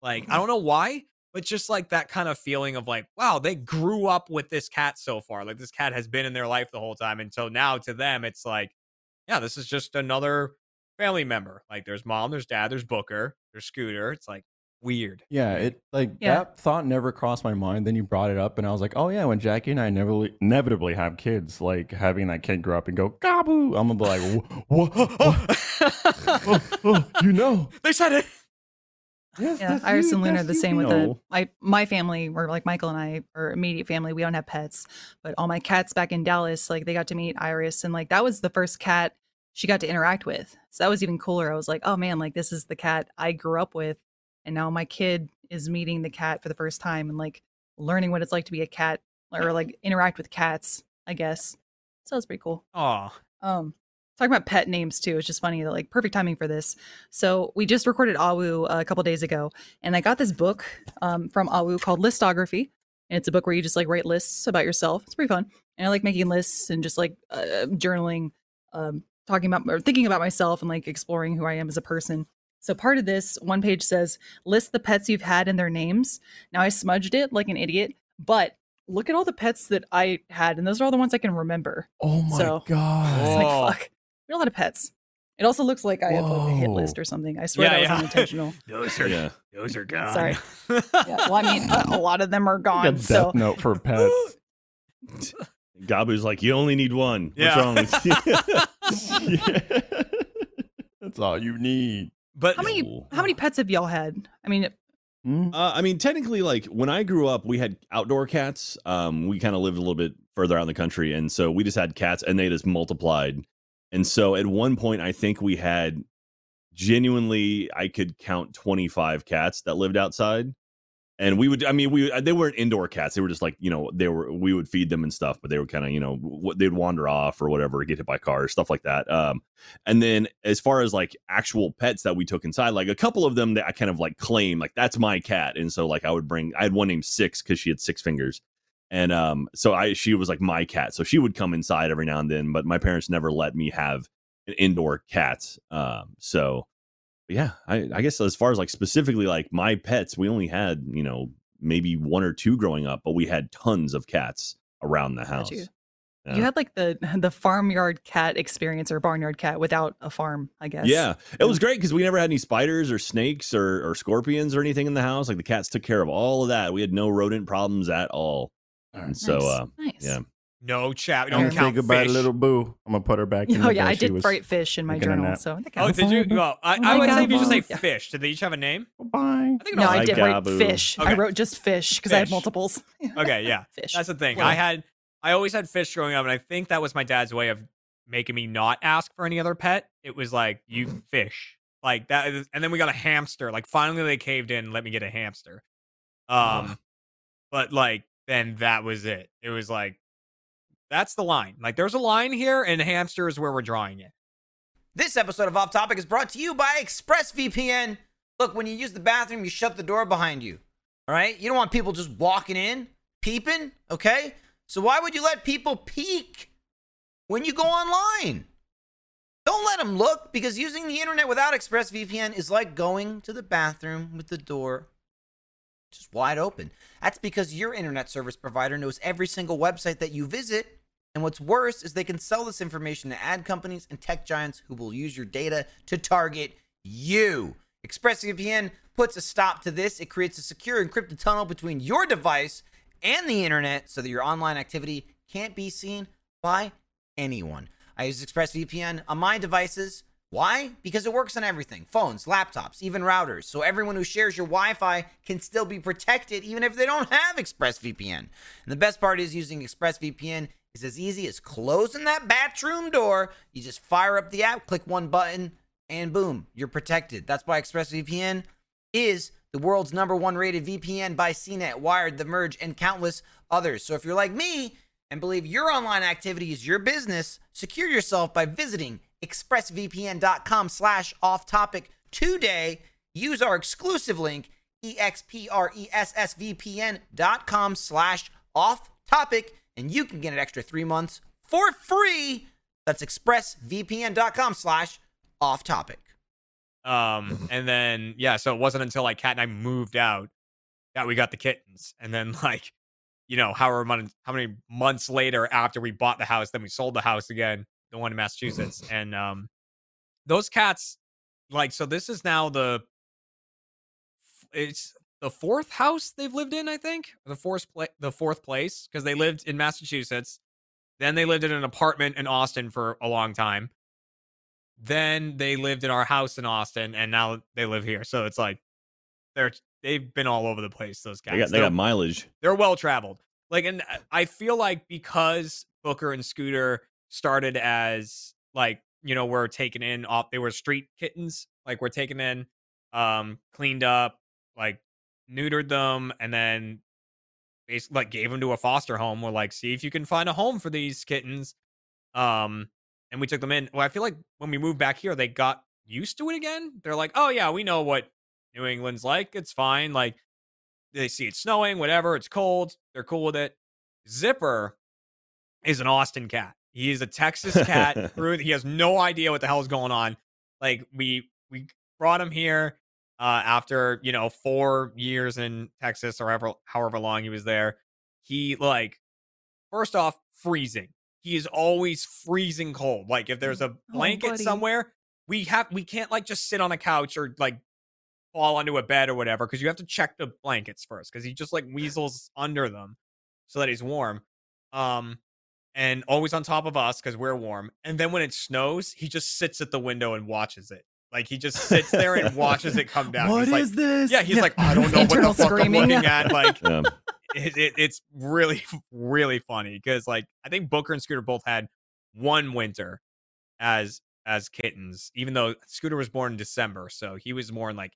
Like I mm-hmm. don't know why, but just like that kind of feeling of like, wow, they grew up with this cat so far. Like this cat has been in their life the whole time, and so now to them, it's like, yeah, this is just another family member. Like there's mom, there's dad, there's Booker, there's Scooter. It's like weird. Yeah, it like Yeah. that thought never crossed my mind. Then you brought it up, and I was like, "Oh yeah." When Jackie and I inevitably, inevitably have kids, like having that kid grow up and go "Gabu," I'm gonna be like, "What? oh, oh, you know?" they said it. Yes, Yeah, Iris you, and Luna are the same we with the know. my my family or like Michael and I or immediate family. We don't have pets, but all my cats back in Dallas, like they got to meet Iris, and like that was the first cat she got to interact with. So that was even cooler. I was like, oh man, like this is the cat I grew up with, and now my kid is meeting the cat for the first time and like learning what it's like to be a cat or like interact with cats. I guess so. It's pretty cool. Oh, Um, talking about pet names too. It's just funny that like perfect timing for this. So we just recorded Awu a couple days ago, and I got this book um, from Awu called Listography. And it's a book where you just like write lists about yourself. It's pretty fun, and I like making lists and just like uh, journaling, um, talking about or thinking about myself and like exploring who I am as a person. So part of this one page says list the pets you've had and their names. Now I smudged it like an idiot, but look at all the pets that I had, and those are all the ones I can remember. Oh my So- god! It's like fuck. We have a lot of pets. It also looks like I have like a hit list or something. I swear Yeah, that was unintentional. those Yeah. those are gone. Sorry. yeah, well, I mean, a, a lot of them are Like a gone. death So note for pets. Gabu's like, you only need one. What's wrong? Yeah. That's all you need. But how many Cool. how many pets have y'all had? I mean, Hmm? Uh, I mean, technically, like when I grew up, we had outdoor cats. Um, we kind of lived a little bit further out in the country, and so we just had cats, and they just multiplied. And so at one point, I think we had genuinely, I could count twenty five cats that lived outside. And we would i mean we they weren't indoor cats. They were just like you know they were we would feed them and stuff but they were kind of you know w- they'd wander off or whatever get hit by cars stuff like that um and then as far as like actual pets that we took inside like a couple of them that i kind of like claim like that's my cat and so like i would bring i had one named six because she had six fingers and um so i she was like my cat so she would come inside every now and then but my parents never let me have an indoor cat um so yeah, I, I guess as far as like specifically like my pets, we only had you know maybe one or two growing up, but we had tons of cats around the house. you. Yeah. You had like the the farmyard cat experience or barnyard cat without a farm, I guess. Yeah, it was great because we never had any spiders or snakes or, or scorpions or anything in the house. Like the cats took care of all of that. We had no rodent problems at all. And so, Nice. uh, nice. yeah, No chat. We don't gonna say count goodbye fish. little boo. I'm gonna put her back. in Oh the yeah, I did was- write fish in my taking a journal, nap. so that Oh, counts. did you? Well, I, Oh I my would say if you just say Yeah. fish. Did they each have a name? Bye. I think No, I did write Gabu. fish. I wrote just fish because I had multiples. Okay, yeah. fish. That's the thing. Well- I had, I always had fish growing up, and I think that was my dad's way of making me not ask for any other pet. It was like you fish, like that, is- and then we got a hamster. Like finally, they caved in and let me get a hamster. Um, but like then that was it. It was like that's the line. Like there's a line here, and hamster is where we're drawing it. This episode of Off Topic is brought to you by ExpressVPN. Look, when you use the bathroom, you shut the door behind you. All right? You don't want people just walking in, peeping, okay? So why would you let people peek when you go online? Don't let them look because using the internet without ExpressVPN is like going to the bathroom with the door just wide open. That's because your internet service provider knows every single website that you visit. And what's worse is they can sell this information to ad companies and tech giants who will use your data to target you. ExpressVPN puts a stop to this. It creates a secure encrypted tunnel between your device and the internet so that your online activity can't be seen by anyone. I use ExpressVPN on my devices. Why? Because it works on everything phones, laptops, even routers. So everyone who shares your Wi Fi can still be protected even if they don't have ExpressVPN. And the best part is using ExpressVPN is as easy as closing that bathroom door. You just fire up the app, click one button, and boom, you're protected. That's why ExpressVPN is the world's number one rated VPN by CNET, Wired, The Verge, and countless others. So if you're like me and believe your online activity is your business, secure yourself by visiting expressvpn.com slash off topic today. Use our exclusive link, expressvpn.com slash off topic, and you can get an extra three months for free. That's expressvpn.com slash off topic. Um, and then yeah, so it wasn't until like Kat and I moved out that we got the kittens, and then like, you know, however many how many months later after we bought the house, then we sold the house again, the one in Massachusetts, and um, those cats, like, so this is now the it's the fourth house they've lived in, I think, or the fourth pla- the fourth place because they lived in Massachusetts, then they lived in an apartment in Austin for a long time then they lived in our house in Austin, and now they live here. So it's like they're they've been all over the place. Those guys, they got they got mileage. they're well traveled. Like, and I feel like because Booker and Scooter started as like you know we're taken in off, they were street kittens. Like we're taken in, um, cleaned up, like neutered them, and then basically like gave them to a foster home. We're like, see if you can find a home for these kittens. Um, and we took them in. Well, I feel like when we moved back here, they got used to it again. They're like, oh yeah, we know what New England's like. It's fine. Like they see it snowing, whatever. It's cold. They're cool with it. Zipper is an Austin cat. He is a Texas cat. he has no idea what the hell's going on. Like we we brought him here uh, after you know four years in Texas or however however long he was there. He like first off freezing. He is always freezing cold. Like if there's a Oh, blanket buddy. somewhere, we have we can't like just sit on a couch or like fall onto a bed or whatever because you have to check the blankets first because he just like weasels under them so that he's warm. Um, and always on top of us because we're warm. And then when it snows, he just sits at the window and watches it. Like he just sits there and watches it come down. What he's like, this? yeah, he's like, I don't know what the Internal fuck. I'm looking at. Like, Um, it, it, it's really, really funny because like I think Booker and Scooter both had one winter as as kittens, even though Scooter was born in December, so he was born like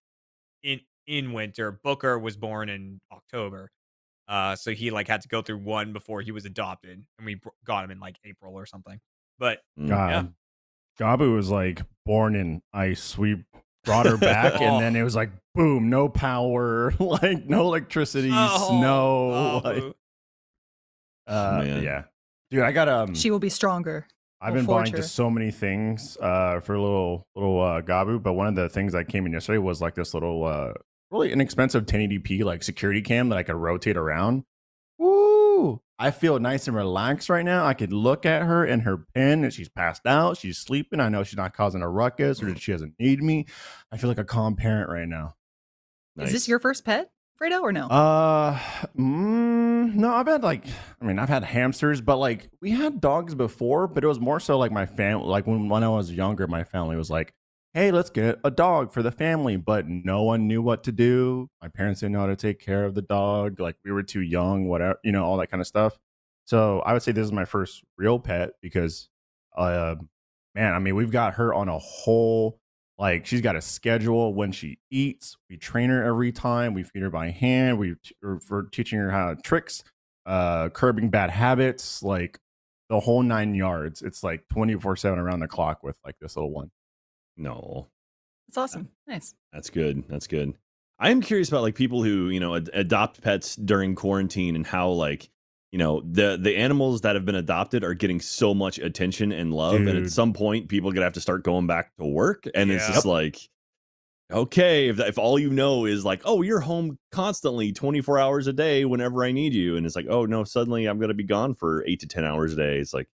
in in winter. Booker was born in October. Uh, so he like had to go through one before he was adopted, and we got him in like April or something. But Mm. God, Gabu was like born in ice. We brought her back, Oh. and then it was like boom, no power, like no electricity, Oh, snow. oh, like, uh, yeah, dude, I got um. She will be stronger. I've will been buying her. just so many things uh, for little little uh, Gabu, but one of the things that came in yesterday was like this little uh, really inexpensive 1080p like security cam that I could rotate around. I feel nice and relaxed right now. I could look at her in her pen, and she's passed out. She's sleeping. I know she's not causing a ruckus, or she doesn't need me. I feel like a calm parent right now. Is this your first pet, Fredo, or no? Uh, mm, no, I've had like, I mean, I've had hamsters, but like we had dogs before, but it was more so like my family, like when, when I was younger, my family was like, hey, let's get a dog for the family, but no one knew what to do. My parents didn't know how to take care of the dog. Like we were too young, whatever, you know, all that kind of stuff. So I would say this is my first real pet because, uh, man, I mean, we've got her on a whole like she's got a schedule when she eats. We train her every time. We feed her by hand. We t- or for teaching her how to tricks, uh, curbing bad habits, like the whole nine yards. It's like twenty four seven around the clock with like this little one. No, It's awesome. Nice. that's good. That's good. I am curious about like people who you know ad- adopt pets during quarantine and how like you know the the animals that have been adopted are getting so much attention and love, and at some point people are gonna have to start going back to work, and it's Yeah. just like. Okay, if, if all you know is like, oh, you're home constantly 24 hours a day whenever I need you. And it's like, oh, no, suddenly I'm going to be gone for eight to 10 hours a day. It's like,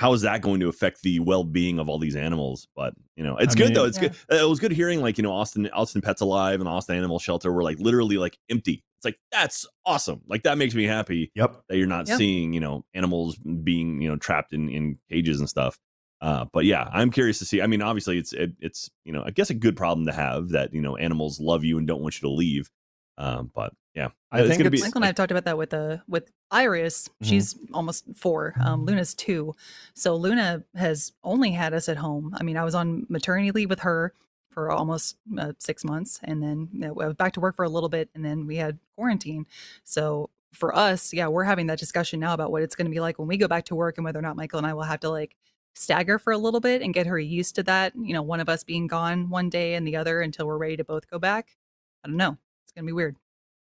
how is that going to affect the well-being of all these animals? But you know it's I good though. mean- it's good uh, it was good hearing like you know austin austin pets alive and austin animal shelter were like literally like empty. It's like that's awesome. Like that makes me happy Yep. that you're not Yeah. seeing you know animals being you know trapped in in cages and stuff. Uh but yeah i'm curious to see i mean obviously it's it, it's you know i guess a good problem to have that you know animals love you and don't want you to leave um but yeah I think gonna Michael and I have talked about that with uh with Iris. Mhm. She's almost four. Um, Luna's two. So Luna has only had us at home. I mean, I was on maternity leave with her for almost uh, six months, and then you know, I was back to work for a little bit, and then we had quarantine. So for us, yeah, we're having that discussion now about what it's going to be like when we go back to work, and whether or not Michael and I will have to like stagger for a little bit and get her used to that. You know, one of us being gone one day and the other until we're ready to both go back. I don't know. Gonna be weird.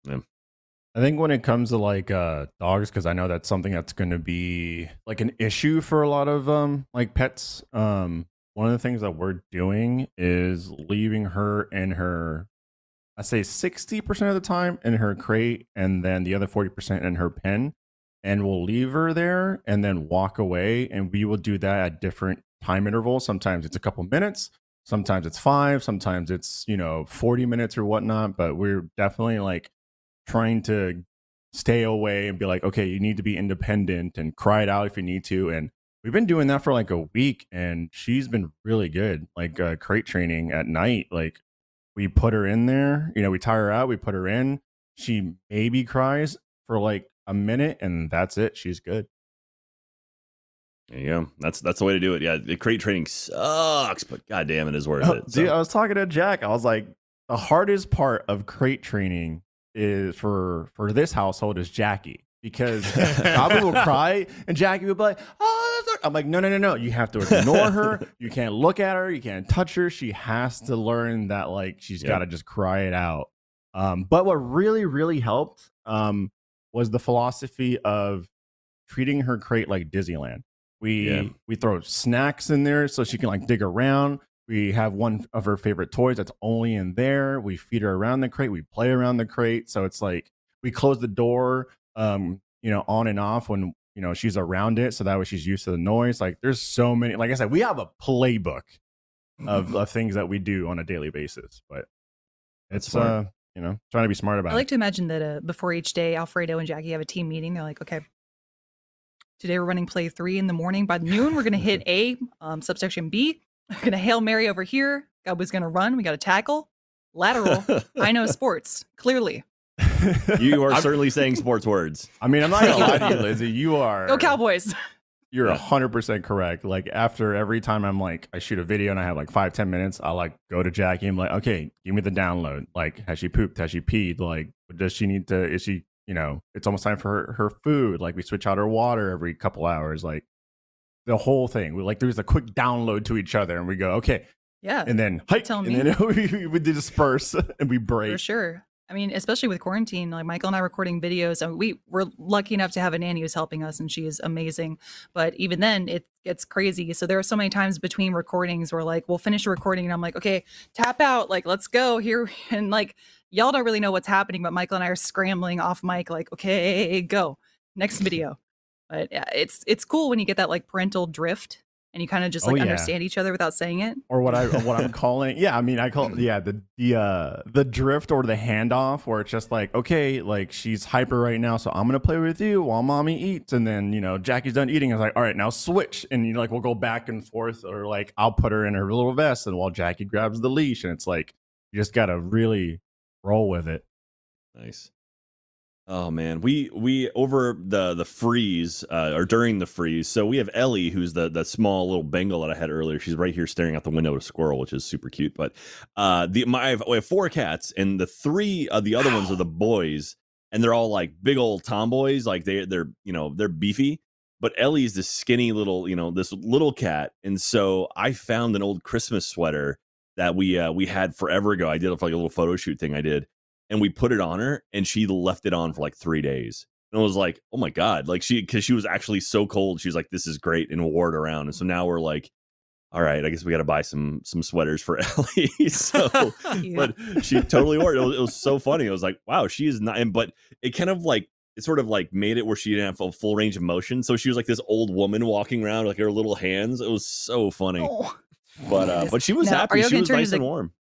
I think when it comes to like uh dogs, because I know that's something that's going to be like an issue for a lot of um like pets. Um, one of the things that we're doing is leaving her in her, I say sixty percent of the time in her crate, and then the other forty percent in her pen, and we'll leave her there and then walk away, and we will do that at different time intervals. Sometimes it's a couple minutes. Sometimes it's five. Sometimes it's you know forty minutes or whatnot. But we're definitely like trying to stay away and be like, okay, you need to be independent and cry it out if you need to. And we've been doing that for like a week and she's been really good. Like uh, crate training at night, like we put her in there, you know, we tire her out, we put her in. She maybe cries for like a minute and that's it. She's good. There you go that's that's the way to do it yeah the crate training sucks but god damn it is worth it so. Dude, I was talking to Jack. I was like, the hardest part of crate training is for for this household is Jackie because Bobby will cry and Jackie will be like, "Oh," that's I'm like, "No, no, no, no! You have to ignore her. You can't look at her. You can't touch her. She has to learn that like she's Yep. got to just cry it out." Um, but what really, really helped um, was the philosophy of treating her crate like Disneyland. We Yeah. we throw snacks in there so she can like dig around. We have one of her favorite toys that's only in there. We feed her around the crate. We play around the crate. So it's like we close the door, um, you know, on and off when you know she's around it, so that way she's used to the noise. Like there's so many. Like I said, we have a playbook of, of things that we do on a daily basis. But it's uh, you know, trying to be smart about it. I like it. to imagine that uh, before each day, Alfredo and Jackie have a team meeting. They're like, okay, today we're running play three in the morning. By noon, we're going to hit A, um, subsection B. We're going to Hail Mary over here. God was going to run. We got to tackle. Lateral. I know sports, clearly. you are I'm- certainly saying sports words I mean, I'm not gonna lie to you, Lizzie. You are Go Cowboys. you're hundred percent correct. Like after every time I'm like, I shoot a video and I have like five, ten minutes, I'll like go to Jackie. I'm like, okay, give me the download. Like, has she pooped? Has she peed? Like, does she need to? Is she? You know, it's almost time for her, her food. Like, we switch out her water every couple hours. Like, the whole thing. We like there's a quick download to each other, and we go, okay, Yeah. and then hike, and me. then we, we disperse and we break. For sure. I mean, especially with quarantine, like Michael and I recording videos, and we were lucky enough to have a nanny who's helping us, and she is amazing. But even then, it gets crazy. So there are so many times between recordings where, like, we'll finish a recording, and I'm like, okay, tap out, like, let's go here, and like, y'all don't really know what's happening, but Michael and I are scrambling off mic, like, okay, go next video. But yeah, it's it's cool when you get that like parental drift, and you kind of just Oh, like yeah. understand each other without saying it. or what I what I'm calling yeah I mean I call yeah the the uh the drift or the handoff where it's just like okay like she's hyper right now so I'm gonna play with you while mommy eats and then you know Jackie's done eating it's like all right now switch and you know like we'll go back and forth or like I'll put her in her little vest and while Jackie grabs the leash and it's like you just gotta really roll with it Nice. Oh man, we we over the the freeze uh, or during the freeze. So we have Ellie, who's the the small little Bengal that I had earlier. She's right here staring out the window at a squirrel, which is super cute. But uh, the my I have, we have four cats, and the three of the other ones are the boys, and they're all like big old tomboys. Like they they're you know they're beefy. But Ellie's this skinny little you know this little cat, and so I found an old Christmas sweater that we uh, we had forever ago. I did like a little photo shoot thing I did and we put it on her and she left it on for like three days and I was like oh my god like she because she was actually so cold she was like this is great and wore it around and so now we're like all right i guess we got to buy some some sweaters for ellie so Cute. but she totally wore it. It was, it was so funny. I was like, wow, she is not. And but it kind of like it sort of like made it where she didn't have a full range of motion. So she was like this old woman walking around with like her little hands. It was so funny. Oh. But uh, but she was Now, are happy. you She was nice into and the- warm.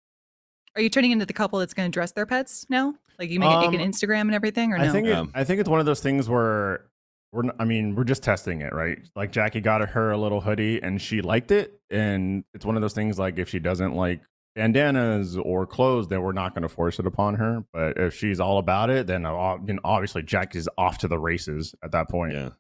Are you turning into the couple that's going to dress their pets now? Like you make, it, make an Um, Instagram and everything, or no? I think it, Um, I think it's one of those things where we're I mean we're just testing it right like Jackie got her a little hoodie and she liked it and it's one of those things like if she doesn't like bandanas or clothes then we're not going to force it upon her but if she's all about it then uh, you know, obviously Jackie's off to the races at that point Yeah.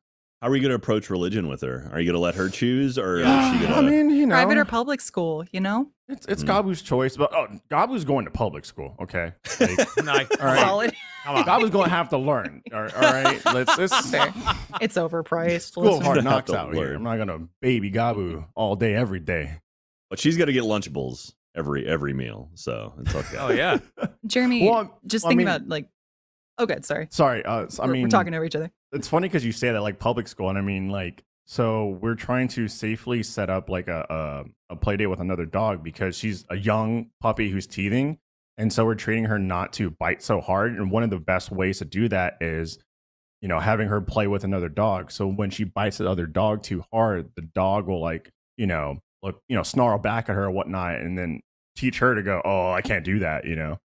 How are you going to approach religion with her? Are you going to let her choose, or Yeah, is she I going to? mean you know private or public school, you know? it's it's Mm. Gabu's choice but oh Gabu's going to public school okay like, Nice. all right Solid. Come on. Gabu's going to have to learn all right, all right? let's let's Fair. It's overpriced. School hard knocks to out here. I'm not gonna baby Gabu all day, every day. But she's going to get Lunchables every every meal, so it's okay. Oh yeah. Jeremy, Well, just well, I thinking mean- about like, oh, good. Sorry. Sorry, uh, I we're, mean, we're talking over each other. it's funny because you say that like public school, and I mean like, so we're trying to safely set up like a a, a play date with another dog because she's a young puppy who's teething, and so we're training her not to bite so hard. And one of the best ways to do that is, you know, having her play with another dog. So when she bites the other dog too hard, the dog will like, you know, look, you know, snarl back at her or whatnot, and then teach her to go, oh, I can't do that, you know.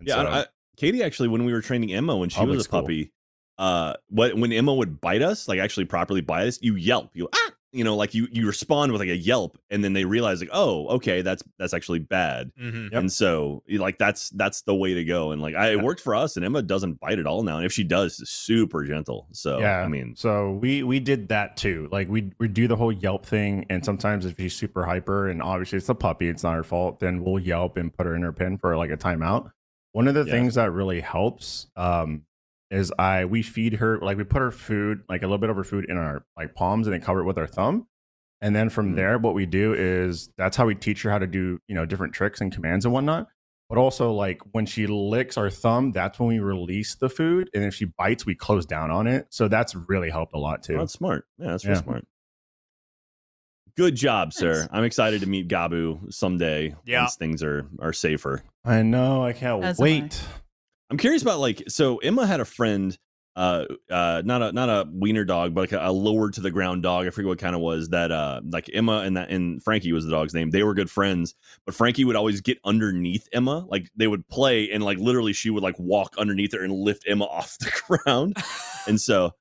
And Yeah, so- I, I, Katie actually, when we were training Emma when she Public was a school. puppy, uh, what when Emma would bite us, like actually properly bite us, you yelp, you ah, you know, like you you respond with like a yelp, and then they realize like, oh, okay, that's that's actually bad, Mhm. Yep. and so like that's that's the way to go, and like I, it worked for us, and Emma doesn't bite at all now, and if she does, it's super gentle. So yeah, I mean, so we we did that too. Like we we do the whole Yelp thing, and sometimes if she's super hyper, and obviously it's a puppy, it's not her fault, then we'll Yelp and put her in her pen for like a timeout. One of the Yeah. things that really helps um, is I we feed her like we put her food like a little bit of her food in our like palms and then cover it with our thumb. And then from Mhm. there, what we do is that's how we teach her how to do you know different tricks and commands and whatnot. But also like when she licks our thumb, that's when we release the food, and if she bites, we close down on it. So that's really helped a lot too. that's smart. Yeah, that's Yeah. smart. Good job, sir. Nice. I'm excited to meet Gabu someday Yeah. once things are are safer. I know. I can't As am I. wait. I'm curious about like so Emma had a friend uh uh not a not a wiener dog but like a, a lower to the ground dog I forget what kind of was that uh like Emma and that and Frankie was the dog's name they were good friends but Frankie would always get underneath Emma like they would play and like literally she would like walk underneath her and lift Emma off the ground and so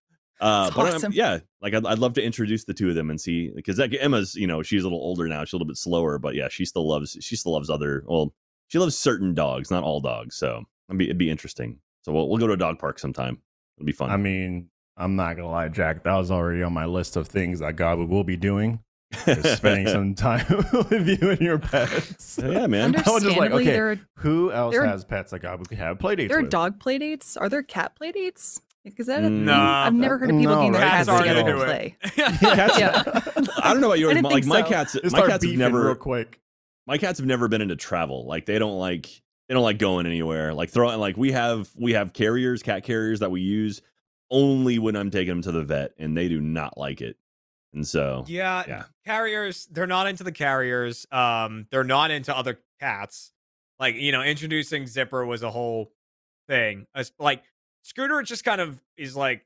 uh That's but awesome. yeah like I'd, I'd love to introduce the two of them and see because like Emma's you know she's a little older now she's a little bit slower but yeah she still loves she still loves other well she loves certain dogs not all dogs so it'd be, it'd be interesting so we'll, we'll go to a dog park sometime it'll be fun I mean, I'm not gonna lie, Jack. That was already on my list of things that Gabu will be doing. is spending some time with you and your pets. yeah, man. I was just like, Understandably, okay, are- who else are- has pets that Gabu would have play dates There are with? dog play dates. Are there cat play dates? Is that a thing? Nah. I've never heard of people No, getting their right? cats Cats together gonna do play. it. Cats- Yeah. I don't know about yours. I didn't but, Like my so. cats, Just my cats have never real quick. my cats have never been into travel. Like they don't like they don't like going anywhere. Like throwing like we have we have carriers, cat carriers that we use only when I'm taking them to the vet, and they do not like it. And so Yeah, Yeah. carriers, they're not into the carriers. Um, they're not into other cats. Like, you know, introducing Zipper was a whole thing. As- Like, Scooter just kind of is like,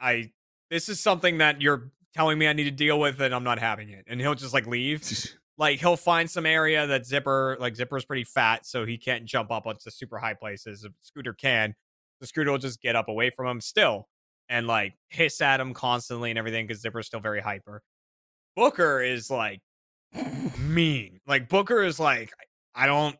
I this is something that you're telling me I need to deal with and I'm not having it. And he'll just like leave. like he'll find some area that Zipper, like Zipper's pretty fat, so he can't jump up onto super high places. If Scooter can, the Scooter will just get up away from him still and like hiss at him constantly and everything because Zipper's still very hyper. Booker is like mean. Like Booker is like, I don't.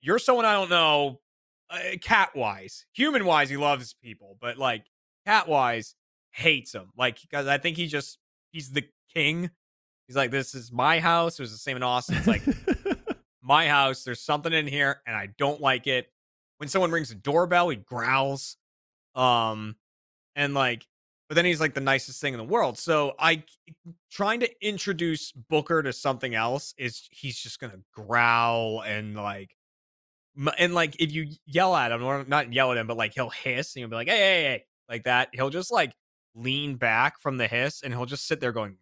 You're someone I don't know. Uh, cat wise, human wise, he loves people, but like cat wise, hates him. Like because I think he just he's the king. He's like, this is my house. It was the same in Austin. It's like my house. There's something in here, and I don't like it. When someone rings the doorbell, he growls. Um, and like, but then he's like the nicest thing in the world. So I trying to introduce Booker to something else is he's just gonna growl and like, and like if you yell at him or not yell at him, but like he'll hiss and you'll be like, hey, hey, hey, like that. He'll just like lean back from the hiss and he'll just sit there going.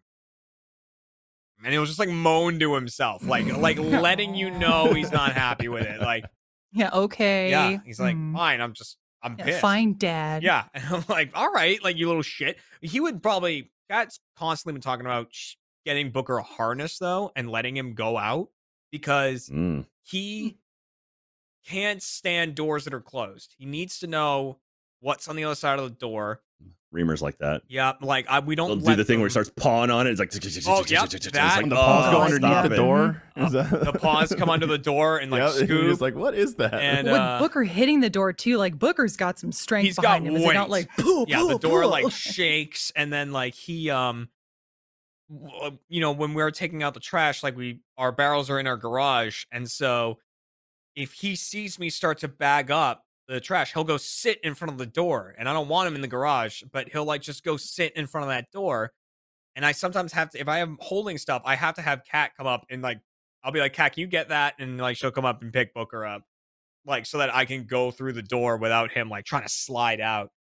And he'll just like moan to himself, like like letting you know he's not happy with it. Like, Yeah. Okay. yeah, he's like, Hmm. fine, I'm just I'm Yeah, pissed. fine, Dad. Yeah. And I'm like, all right, like you little shit. He would probably, Kat's constantly been talking about getting Booker a harness though and letting him go out because Mm. he can't stand doors that are closed. He needs to know what's on the other side of the door. Reamer's like that. Yeah. Like, I, we don't They'll do let the thing where he starts pawing on it. It's like Oh, yep, it's that- like, the paws oh, go underneath the door. Uh, the paws come under the door and like yeah, and you're scoop. just like, what is that? And, With uh, Booker hitting the door too, like Booker's got some strength He's got behind him. Is it not like "Pooh, yeah the door pooh"? like shakes and then like he um uh, you know when we are taking out the trash like we our barrels are in our garage and so if he sees me start to bag up the trash he'll go sit in front of the door and i don't want him in the garage but he'll like just go sit in front of that door and i sometimes have to if i am holding stuff i have to have kat come up and like i'll be like kat can you get that and like she'll come up and pick booker up like so that i can go through the door without him like trying to slide out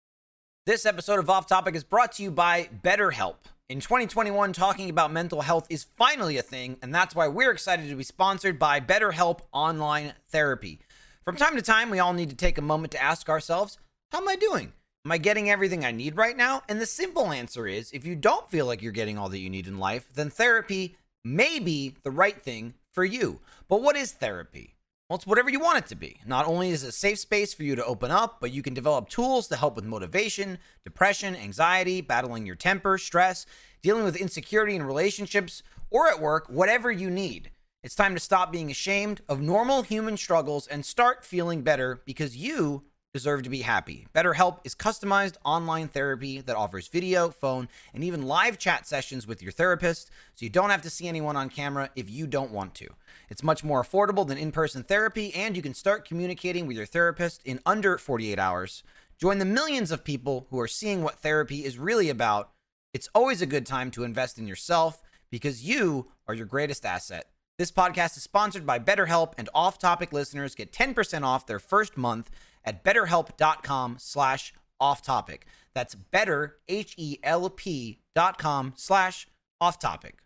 This episode of Off Topic is brought to you by BetterHelp. In 2021, talking about mental health is finally a thing, and that's why we're excited to be sponsored by BetterHelp Online Therapy. From time to time, we all need to take a moment to ask ourselves, How am I doing? Am I getting everything I need right now? And the simple answer is if you don't feel like you're getting all that you need in life, then therapy may be the right thing for you. But what is therapy? Well, it's whatever you want it to be. Not only is it a safe space for you to open up, but you can develop tools to help with motivation, depression, anxiety, battling your temper, stress, dealing with insecurity in relationships, or at work, whatever you need. It's time to stop being ashamed of normal human struggles and start feeling better because you deserve to be happy. BetterHelp is customized online therapy that offers video, phone, and even live chat sessions with your therapist, so you don't have to see anyone on camera if you don't want to. It's much more affordable than in person therapy, and you can start communicating with your therapist in under 48 hours. Join the millions of people who are seeing what therapy is really about. It's always a good time to invest in yourself because you are your greatest asset. This podcast is sponsored by BetterHelp, and off-topic listeners get 10% off their first month at betterhelp.com slash off-topic. That's better, H-E-L-P dot com slash off-topic.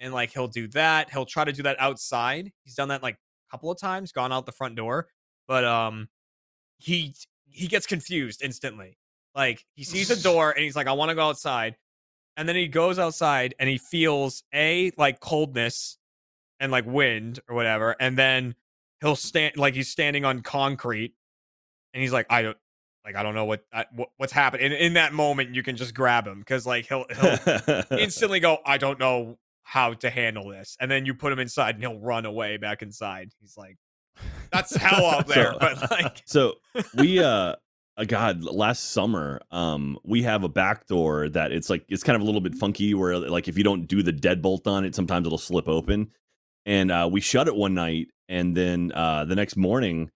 and like he'll do that. He'll try to do that outside. He's done that like a couple of times, gone out the front door, but um he he gets confused instantly. Like he sees a door and he's like I want to go outside. And then he goes outside and he feels a like coldness and like wind or whatever and then he'll stand like he's standing on concrete and he's like I don't like I don't know what, I, what what's happening. And in that moment you can just grab him cuz like he'll he'll instantly go, I don't know how to handle this. And then you put him inside and he'll run away back inside. He's like, that's hell out there. So- but like, so we uh uh, God, last summer, um, we have a back door that it's like it's kind of a little bit funky where like if you don't do the deadbolt on it, sometimes it'll slip open. And uh, we shut it one night, and then uh, the next morning,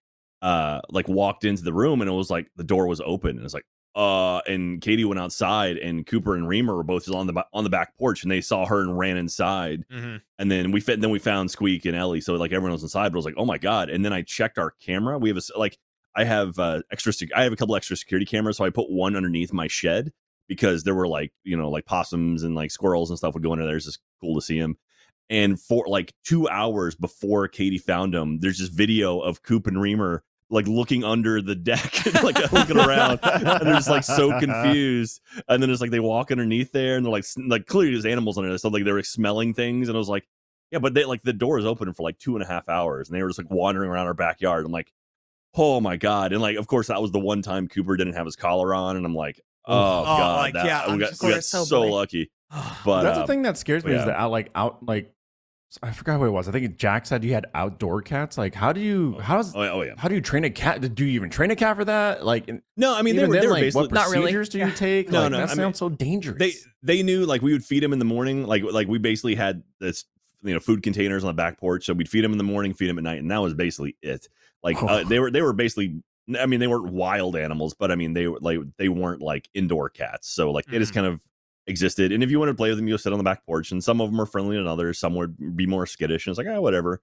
uh, like walked into the room, and it was like the door was open, and it's like, uh, and Katie went outside, and Cooper and Reamer were both on the on the back porch, and they saw her and ran inside, Mhm. and then we fit, then we found Squeak and Ellie, so like everyone was inside, but I was like, oh my god, and then I checked our camera. We have a like I have uh, extra. Sec- I have a couple extra security cameras, so I put one underneath my shed because there were like you know like possums and like squirrels and stuff would go under there. It's just cool to see them. And for like two hours before Katie found them, there's this video of Coop and Reamer like looking under the deck, like looking around, and they're just like so confused. And then it's like they walk underneath there, and they're like like clearly there's animals under there, so like they were smelling things, and I was like, yeah, but they like the door is open for like two and a half hours, and they were just like wandering around our backyard. I'm like, oh my god, and like of course that was the one time Cooper didn't have his collar on, and I'm like, oh, Oh, god, like, that- yeah, we I'm got, just- we got Of course, so oh, lucky. But That's uh, the thing that scares me but is that out like out like I forgot what it was. I think Jack said you had outdoor cats. Like, how do you how does oh, yeah, oh yeah, how do you train a cat? Do you even train a cat for that? Like, no, I mean they were, then, they were like, basically what Not really. do you Yeah. take? No, like, no, that I mean, sounds so dangerous. they they knew like we would feed them in the morning like like we basically had this you know food containers on the back porch so we'd feed them in the morning feed them at night and that was basically it like uh, they were they were basically i mean they weren't wild animals but i mean they were like they weren't like indoor cats so like they just kind of existed and if you wanted to play with them you'll sit on the back porch and some of them are friendly than others some would be more skittish and it's like ah whatever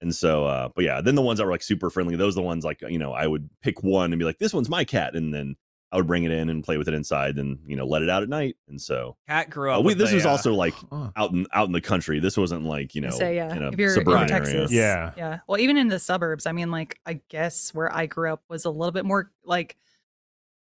and so uh but yeah then the ones that were like super friendly those are the ones like you know i would pick one and be like this one's my cat and then I would bring it in and play with it inside, and you know, let it out at night. And so Cat grew uh, up. we, this a, was uh, also like Huh. out in out in the country. This wasn't like you know say yeah in a if you're suburban in texas area. Yeah. yeah well even in the suburbs i mean like i guess where i grew up was a little bit more like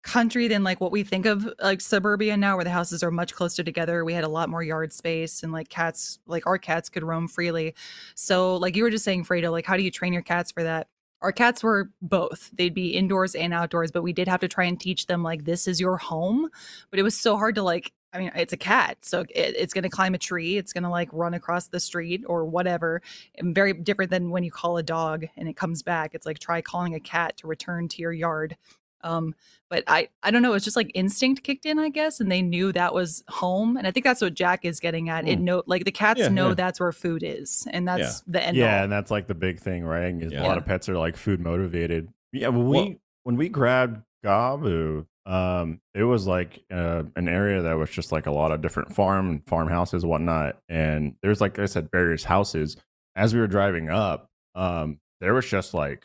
country than like what we think of like suburbia now where the houses are much closer together. We had a lot more yard space and like cats like our cats could roam freely. So like you were just saying fredo like how do you train your cats for that? Our cats were both. They'd be indoors and outdoors but we did have to try and teach them like this is your home. But it was so hard to like i mean it's a cat so it, it's going to climb a tree it's going to like run across the street or whatever and very different than when you call a dog and it comes back. It's like try calling a cat to return to your yard um but i i don't know it's just like instinct kicked in i guess and they knew that was home and i think that's what jack is getting at it Hmm. know like the cats Yeah, know yeah. that's where food is and that's the end yeah, all. and that's like the big thing, right? Is Yeah. A lot of pets are like food motivated. Yeah, when we Well- when we grabbed Gabu, um, it was like uh, an area that was just like a lot of different farm farmhouses, whatnot. And there's like I said, various houses. As we were driving up, um, there was just like like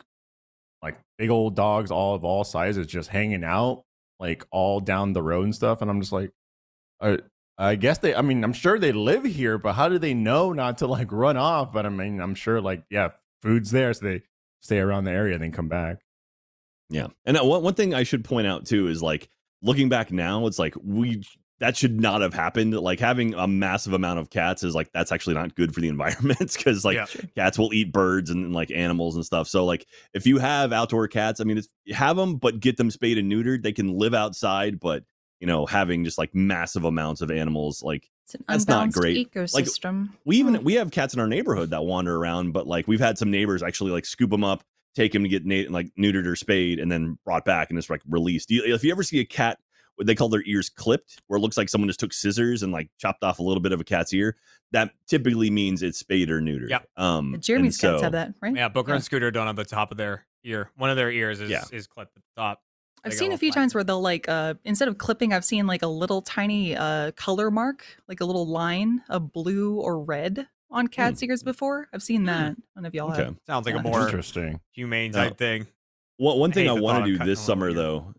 big old dogs, all of all sizes, just hanging out, like all down the road and stuff. And I'm just like, uh, I guess they. I mean, I'm sure they live here, but how do they know not to like run off? But I mean, I'm sure like yeah, food's there, so they stay around the area and then come back. Yeah, and uh, one one thing I should point out too is like looking back now, it's like we that should not have happened. Like having a massive amount of cats is like that's actually not good for the environment because like Yeah. cats will eat birds and, like animals and stuff. So like if you have outdoor cats, I mean, it's, have them, but get them spayed and neutered. They can live outside, but you know, having just like massive amounts of animals, like it's an That's not unbalanced great. Like, ecosystem we even Hmm. we have cats in our neighborhood that wander around, but like we've had some neighbors actually like scoop them up, take them to get na- like neutered or spayed, and then brought back and it's like released. If you ever see a cat, what they call their ears clipped, where it looks like someone just took scissors and like chopped off a little bit of a cat's ear, that typically means it's spayed or neutered. Yep. Um, and jeremy's cats so- have that right Yeah, Booker Yeah. and Scooter don't have the top of their ear. One of their ears is Yeah. is clipped at the top. I've seen a few flag. times where they'll like uh instead of clipping, I've seen like a little tiny uh color mark, like a little line of blue or red on cat's ears before. I've seen that. I don't know if y'all Okay. have. Sounds like Yeah. a more Interesting. humane Yeah. type thing. One one thing hate I want to do this a little summer ear. though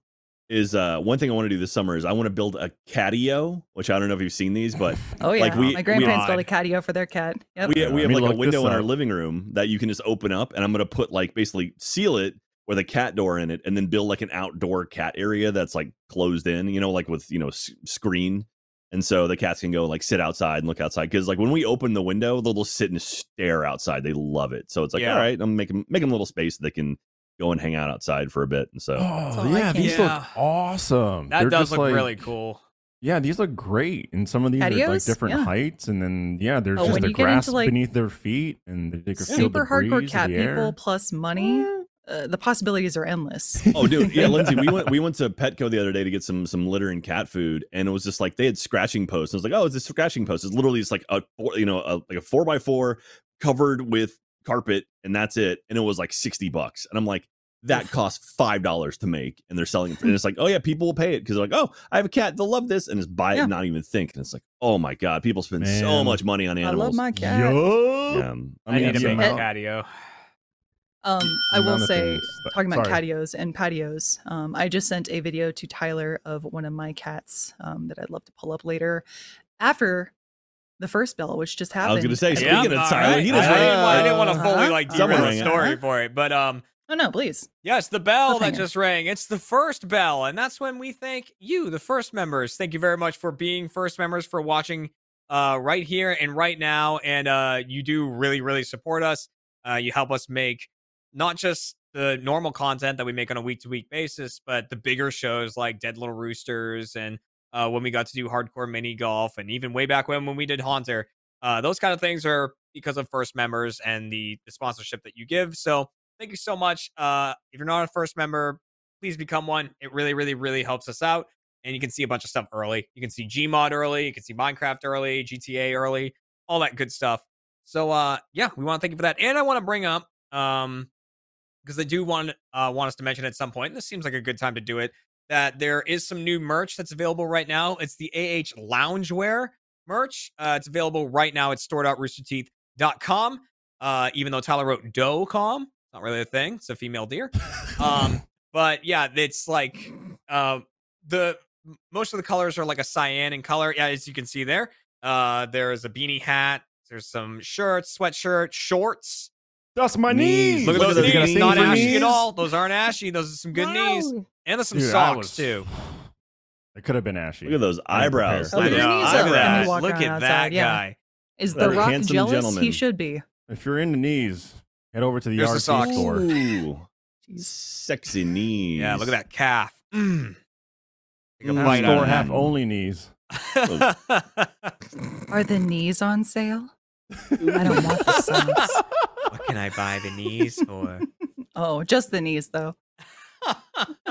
is uh one thing I want to do this summer is I want to build a catio, which I don't know if you've seen these, but Oh yeah, Like, we- my grandparents we- built a catio for their cat. Yep. we, Yeah, we have like a window in our living room that you can just open up and i'm going to put like basically seal it with a cat door in it and then build like an outdoor cat area that's like closed in you know like with you know s- screen and so the cats can go like sit outside and look outside because like when we open the window they'll just sit and stare outside they love it so it's like Yeah. all right i'm making making a little space that they can go and hang out outside for a bit and so Oh yeah, these Yeah. look awesome. That They're does just, look like- really cool. Yeah, these look great, and some of these are like different Yeah. heights, and then yeah, there's Oh, just the grass into, like, beneath their feet, and they can feel Super the breeze hardcore cat the air. people plus money. uh, the possibilities are endless. Oh, dude, yeah, Lindsay, we went we went to Petco the other day to get some some litter and cat food, and it was just like they had scratching posts. I was like, oh, it's a scratching post. It's literally just like a four, you know, a, like a four by four covered with carpet, and that's it. And it was like sixty bucks, and I'm like, that costs five dollars to make, and they're selling it. And it's like, oh yeah, people will pay it because they're like, oh, I have a cat, they'll love this, and just buy it, Yeah. and not even think. And it's like, oh my god, people spend so much money on animals. I love my cat. Yo. yeah, I need to the make a amount- catio. Um, I will say, things talking about sorry. catios and patios, um, I just sent a video to Tyler of one of my cats um, that I'd love to pull up later after the first bell, which just happened. I was gonna say, I speaking think- of all Tyler, right. he I, just I didn't, rang- I didn't want to fully Uh-huh. like Someone derail the story Uh-huh. for it, but um, Oh no, please. Yes, the bell that Cliffhanger. just rang. It's the first bell, and that's when we thank you, the first members. Thank you very much for being first members, for watching uh, right here and right now. And uh, you do really, really support us. Uh, you help us make not just the normal content that we make on a week to week basis, but the bigger shows like Dead Little Roosters and uh, when we got to do hardcore mini golf, and even way back when when we did Haunter. Uh, those kind of things are because of first members and the, the sponsorship that you give. So thank you so much. Uh, if you're not a first member, please become one. It really, really, really helps us out. And you can see a bunch of stuff early. You can see Gmod early. You can see Minecraft early, GTA early, all that good stuff. So uh, yeah, we want to thank you for that. And I want to bring up um, because I do want uh, want us to mention at some point. And this seems like a good time to do it. That there is some new merch that's available right now. It's the AH Loungewear merch. Uh, it's available right now at store.roosterteeth.com. Uh, even though Tyler wrote doe.com, it's not really a thing. It's a female deer. Um, but yeah, it's like uh, the most of the colors are like a cyan in color. Yeah, as you can see there. Uh, there's a beanie hat. There's some shirts, sweatshirt, shorts. That's my Knees. knees. Look at Look those at those knees. knees. Not ashy knees. at all. Those aren't ashy. Those are some good knees. And there's some Dude, socks was- too. It could have been ashy. Look at those eyebrows. prepared. Look at Oh, those those look are at that. Look at outside, that yeah. guy. Is That the rock jealous? gentleman. He should be. If you're into knees, head over to the Here's the socks. store. Ooh, sexy knees. Yeah, look at that calf. Mm. Take a Mm. Half bite store, half only knees. Are the knees on sale? I don't want the socks. What can I buy the knees for? Oh, just the knees though.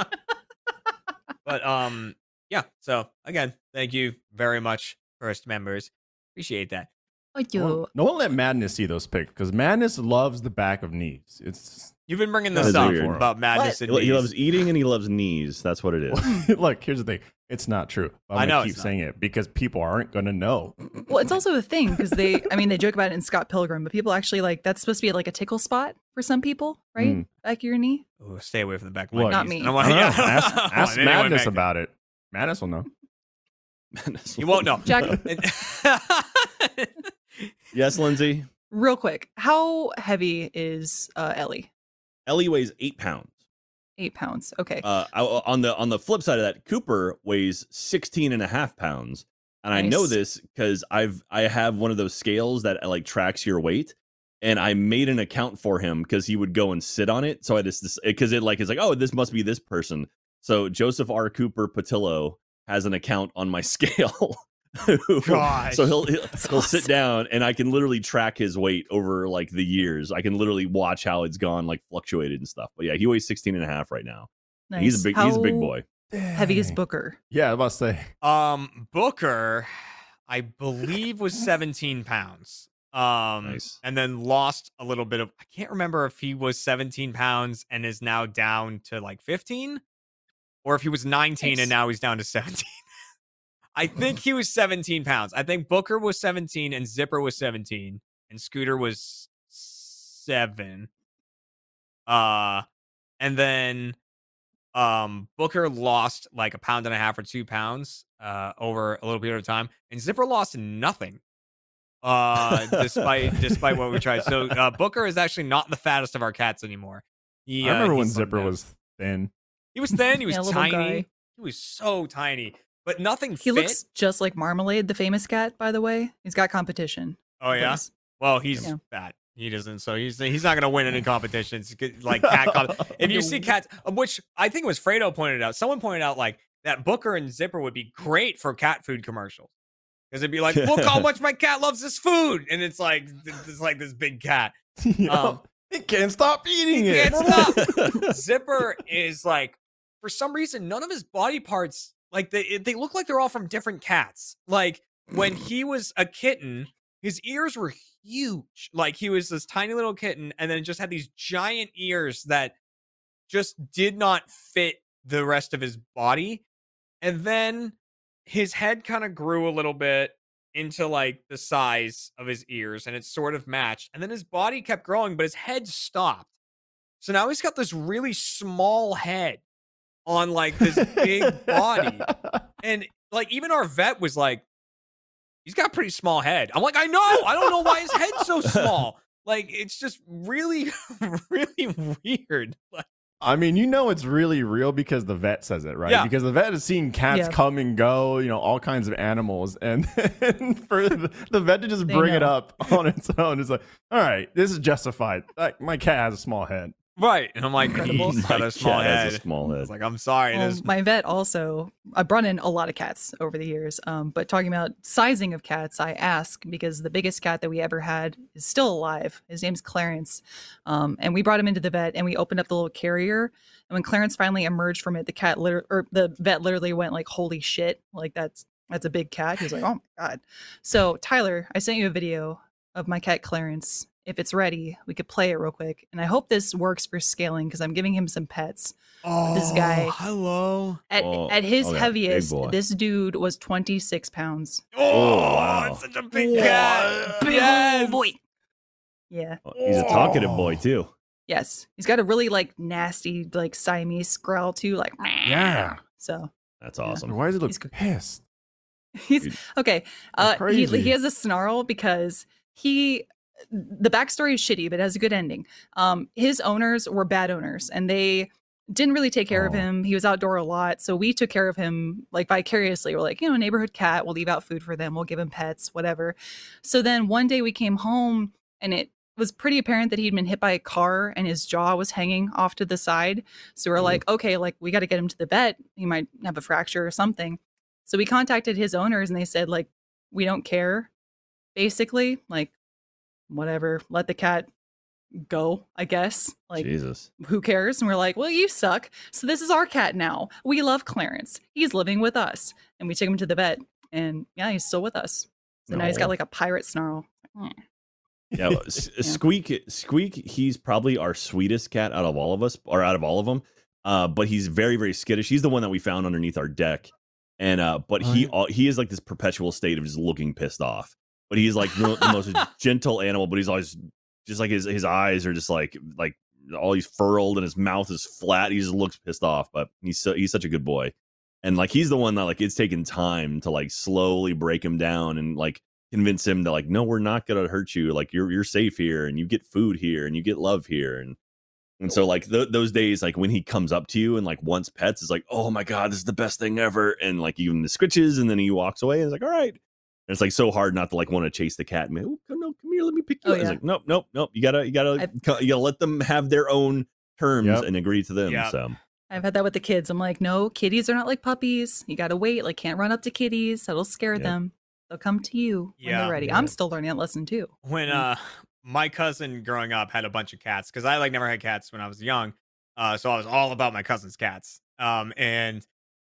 but um, yeah. So again, thank you very much, first members. Appreciate that. Oh, No one, no one let Madness see those pics because Madness loves the back of knees. It's You've been bringing this up weird. about madness He, and he knees. loves eating and he loves knees. That's what it is. look. Here's the thing. It's not true. I'm I gonna know keep saying it because people aren't gonna know. Well, it's also a thing because they, I mean, they joke about it in Scott Pilgrim, but people actually like that's supposed to be like a tickle spot for some people, right? Mm. Back of your knee. Ooh, stay away from the back of my Look. Not me. I don't I want- yeah, Ask, ask anyone Madness about it. Madness will know. Madness. You won't know. Jack, yes, Lindsay. real quick, how heavy is uh, Ellie? Ellie weighs eight pounds. Eight pounds. Okay. Uh, on the on the flip side of that, Cooper weighs 16 and a half pounds. And I know this because I've I have one of those scales that uh, like tracks your weight. And I made an account for him because he would go and sit on it. So I just because it like is like, oh, this must be this person. So Joseph R. Cooper Patillo has an account on my scale. Gosh. So he'll he'll, he'll sit down and I can literally track his weight over like the years. I can literally watch how it's gone like fluctuated and stuff. But yeah, he weighs 16 and a half right now. nice. He's a big he's a big boy. Heavy is Booker. Yeah, I must say. Um, Booker, I believe was 17 pounds. Um, Nice. and then lost a little bit of. I can't remember if he was 17 pounds and is now down to like 15, or if he was 19 Nice. and now he's down to 17. I think he was 17 pounds. I think Booker was 17 and Zipper was 17 and Scooter was seven. Uh, and then um Booker lost like a pound and a half or two pounds uh over a little period of time, and Zipper lost nothing. Uh despite despite what we tried. So uh Booker is actually not the fattest of our cats anymore. He, I uh, remember he when Zipper was thin. he was thin, he was Yeah, tiny. He was so tiny. But nothing He fit. looks just like Marmalade, the famous cat, by the way. He's got competition. oh yeah. Please. Well, he's Yeah. fat. He doesn't, so he's he's not gonna win any competitions. Like cat, comp- if you see cats, uh, which I think it was Fredo pointed out. Someone pointed out like that Booker and Zipper would be great for cat food commercials because it'd be like, look how much my cat loves this food, and it's like it's like this big cat. Yeah. Um, He can't stop eating He it. can't stop. Zipper is like, for some reason, none of his body parts like they eh, they look like they're all from different cats. Like when mm. he was a kitten, mm. his ears were huge. Like he was this tiny little kitten, and then just had these giant ears that just did not fit the rest of his body. And then his head kind of grew a little bit into like the size of his ears, and it sort of matched. And then his body kept growing, but his head stopped. So now he's got this really small head on like this big body. And like even our vet was like, he's got a pretty small head. I'm like, I know. I don't know why his head's so small. Like it's just really, really weird. Like, I mean, you know it's really real because the vet says it, right? Yeah. Because the vet has seen cats Yeah. come and go, you know, all kinds of animals, and then for the, the vet to just They bring it up on its own is like, all right, this is justified. Like my cat has a small head. Right. And I'm like, Incredible. he's got a small cat has head. a small I head. was like, I'm sorry. Well, there's- my vet also, I brought in a lot of cats over the years. Um, but talking about sizing of cats, I ask because the biggest cat that we ever had is still alive. His name's Clarence. Um, and we brought him into the vet and we opened up the little carrier. And when Clarence finally emerged from it, the cat liter- or the vet literally went like, holy shit. Like that's, that's a big cat. He was like, oh my God. So Tyler, I sent you a video of my cat Clarence. If it's ready, we could play it real quick. And I hope this works for scaling because I'm giving him some pets. this guy- Oh, Hello. At, Oh, at his okay, heaviest, this dude was 26 pounds. Oh, wow. it's such a big What? cat. Big Yes. old boy. Yeah. Oh, He's a talkative boy Oh. too. Yes. He's got a really like nasty, like Siamese growl too. Like, Yeah. so That's Yeah. awesome. Why does he look He's good. pissed? he's okay. Uh, he, he has a snarl because he, the backstory is shitty, but it has a good ending. Um, his owners were bad owners and they didn't really take care of Oh. him. He was outdoor a lot. So we took care of him like vicariously. We're like, you know, neighborhood cat, we'll leave out food for them, we'll give him pets, whatever. So then one day we came home and it was pretty apparent that he'd been hit by a car and his jaw was hanging off to the side. So we're Ooh. like, okay, like we got to get him to the vet. He might have a fracture or something. So we contacted his owners and they said, like, we don't care, basically. Like, whatever, let the cat go, I guess. Like, Jesus. who cares? And we're like, well, you suck. So this is our cat now. We love Clarence. He's living with us. And we took him to the vet. And yeah, he's still with us. So now he's got like a pirate snarl. Yeah, well, S- Squeak. Squeak. He's probably our sweetest cat out of all of us, or out of all of them. Uh, but he's very, very skittish. He's the one that we found underneath our deck, and uh, but Oh, he yeah. he is like this perpetual state of just looking pissed off. But he's like the, the most gentle animal. But he's always just like his his eyes are just like like all he's furled and his mouth is flat. He just looks pissed off. But he's so he's such a good boy, and like he's the one that like it's taken time to like slowly break him down and like convince him to like no we're not gonna hurt you like you're you're safe here and you get food here and you get love here and and so like th- those days like when he comes up to you and like wants pets is like oh my god this is the best thing ever and like even the scritches, and then he walks away and it's like all right and it's like so hard not to like want to chase the cat and be, oh come no come here let me pick you Oh, up. It's yeah. like nope nope nope you gotta you gotta I've- you gotta let them have their own terms Yep. and agree to them Yep. so I've had that with the kids. I'm like, no, kitties are not like puppies. You got to wait. Like, can't run up to kitties. That'll scare Yep. them. They'll come to you when Yeah. they're ready. Yeah. I'm still learning that lesson too. when Mm. uh my cousin growing up had a bunch of cats because I like never had cats when I was young. Uh so I was all about my cousin's cats. Um and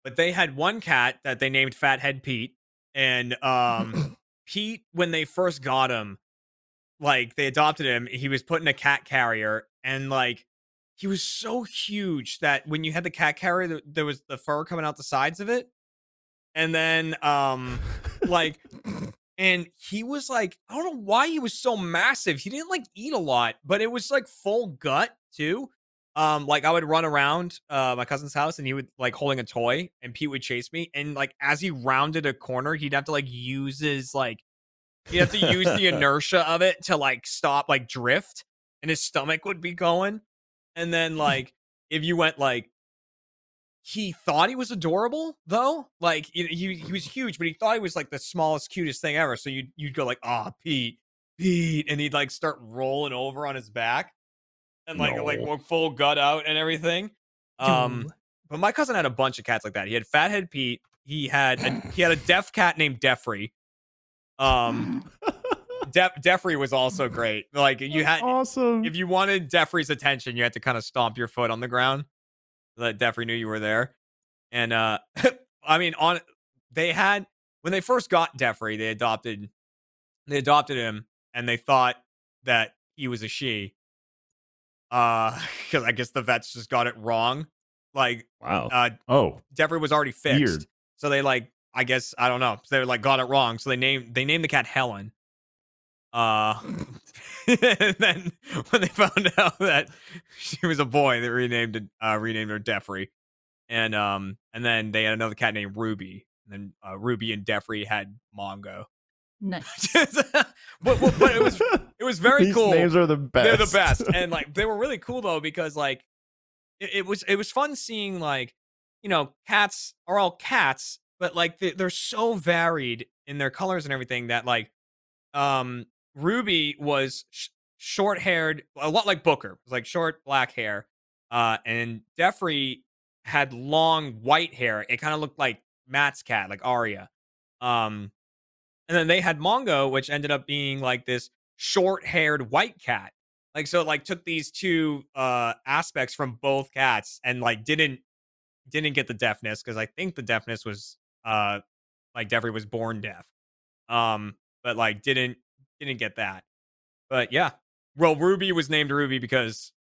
but they had one cat that they named Fathead Pete. And um Pete, when they first got him, like they adopted him, he was put in a cat carrier and like he was so huge that when you had the cat carrier, there, there was the fur coming out the sides of it. And then um like and he was like i don't know why he was so massive he didn't like eat a lot but it was like full gut too um like i would run around uh my cousin's house and he would like holding a toy and pete would chase me and like as he rounded a corner he'd have to like use his like he'd have to use the inertia of it to like stop like drift and his stomach would be going and then like if you went like he thought he was adorable though. Like he, he he was huge, but he thought he was like the smallest, cutest thing ever. So you'd you'd go like, "Ah, Pete, Pete," and he'd like start rolling over on his back and like like No. walk full gut out and everything. Um, Ooh. but my cousin had a bunch of cats like that. He had Fathead Pete. He had a, he had a deaf cat named Defrey. Um, De- Jeffrey was also great. Like you had, awesome. if you wanted Jeffrey's attention, you had to kind of stomp your foot on the ground so that Jeffrey knew you were there. And uh I mean, on they had when they first got Jeffrey, they adopted they adopted him and they thought that he was a she. Uh, because I guess the vets just got it wrong. Like, Wow. uh, oh, Jeffrey was already fixed. Weird. So they like, I guess I don't know. So they like got it wrong. So they named they named the cat Helen. Uh, and then when they found out that she was a boy, they renamed it, uh, renamed her Jeffrey. And um, and then they had another cat named Ruby. And then uh, Ruby and Jeffrey had Mongo. Nice. but, but, but it was it was very These cool. names are the best. They're the best, and like they were really cool though because like it, it was it was fun seeing like you know cats are all cats, but like they, they're so varied in their colors and everything that like um Ruby was sh- short haired, a lot like Booker, was like short black hair, uh, and Jeffrey had long white hair. It kind of looked like Matt's cat, like Arya. Um, and then they had Mongo, which ended up being like this short-haired white cat. Like so, it, like took these two uh aspects from both cats and like didn't didn't get the deafness because I think the deafness was uh like Jeffrey was born deaf. Um, but like didn't didn't get that. But yeah. Well, Ruby was named Ruby because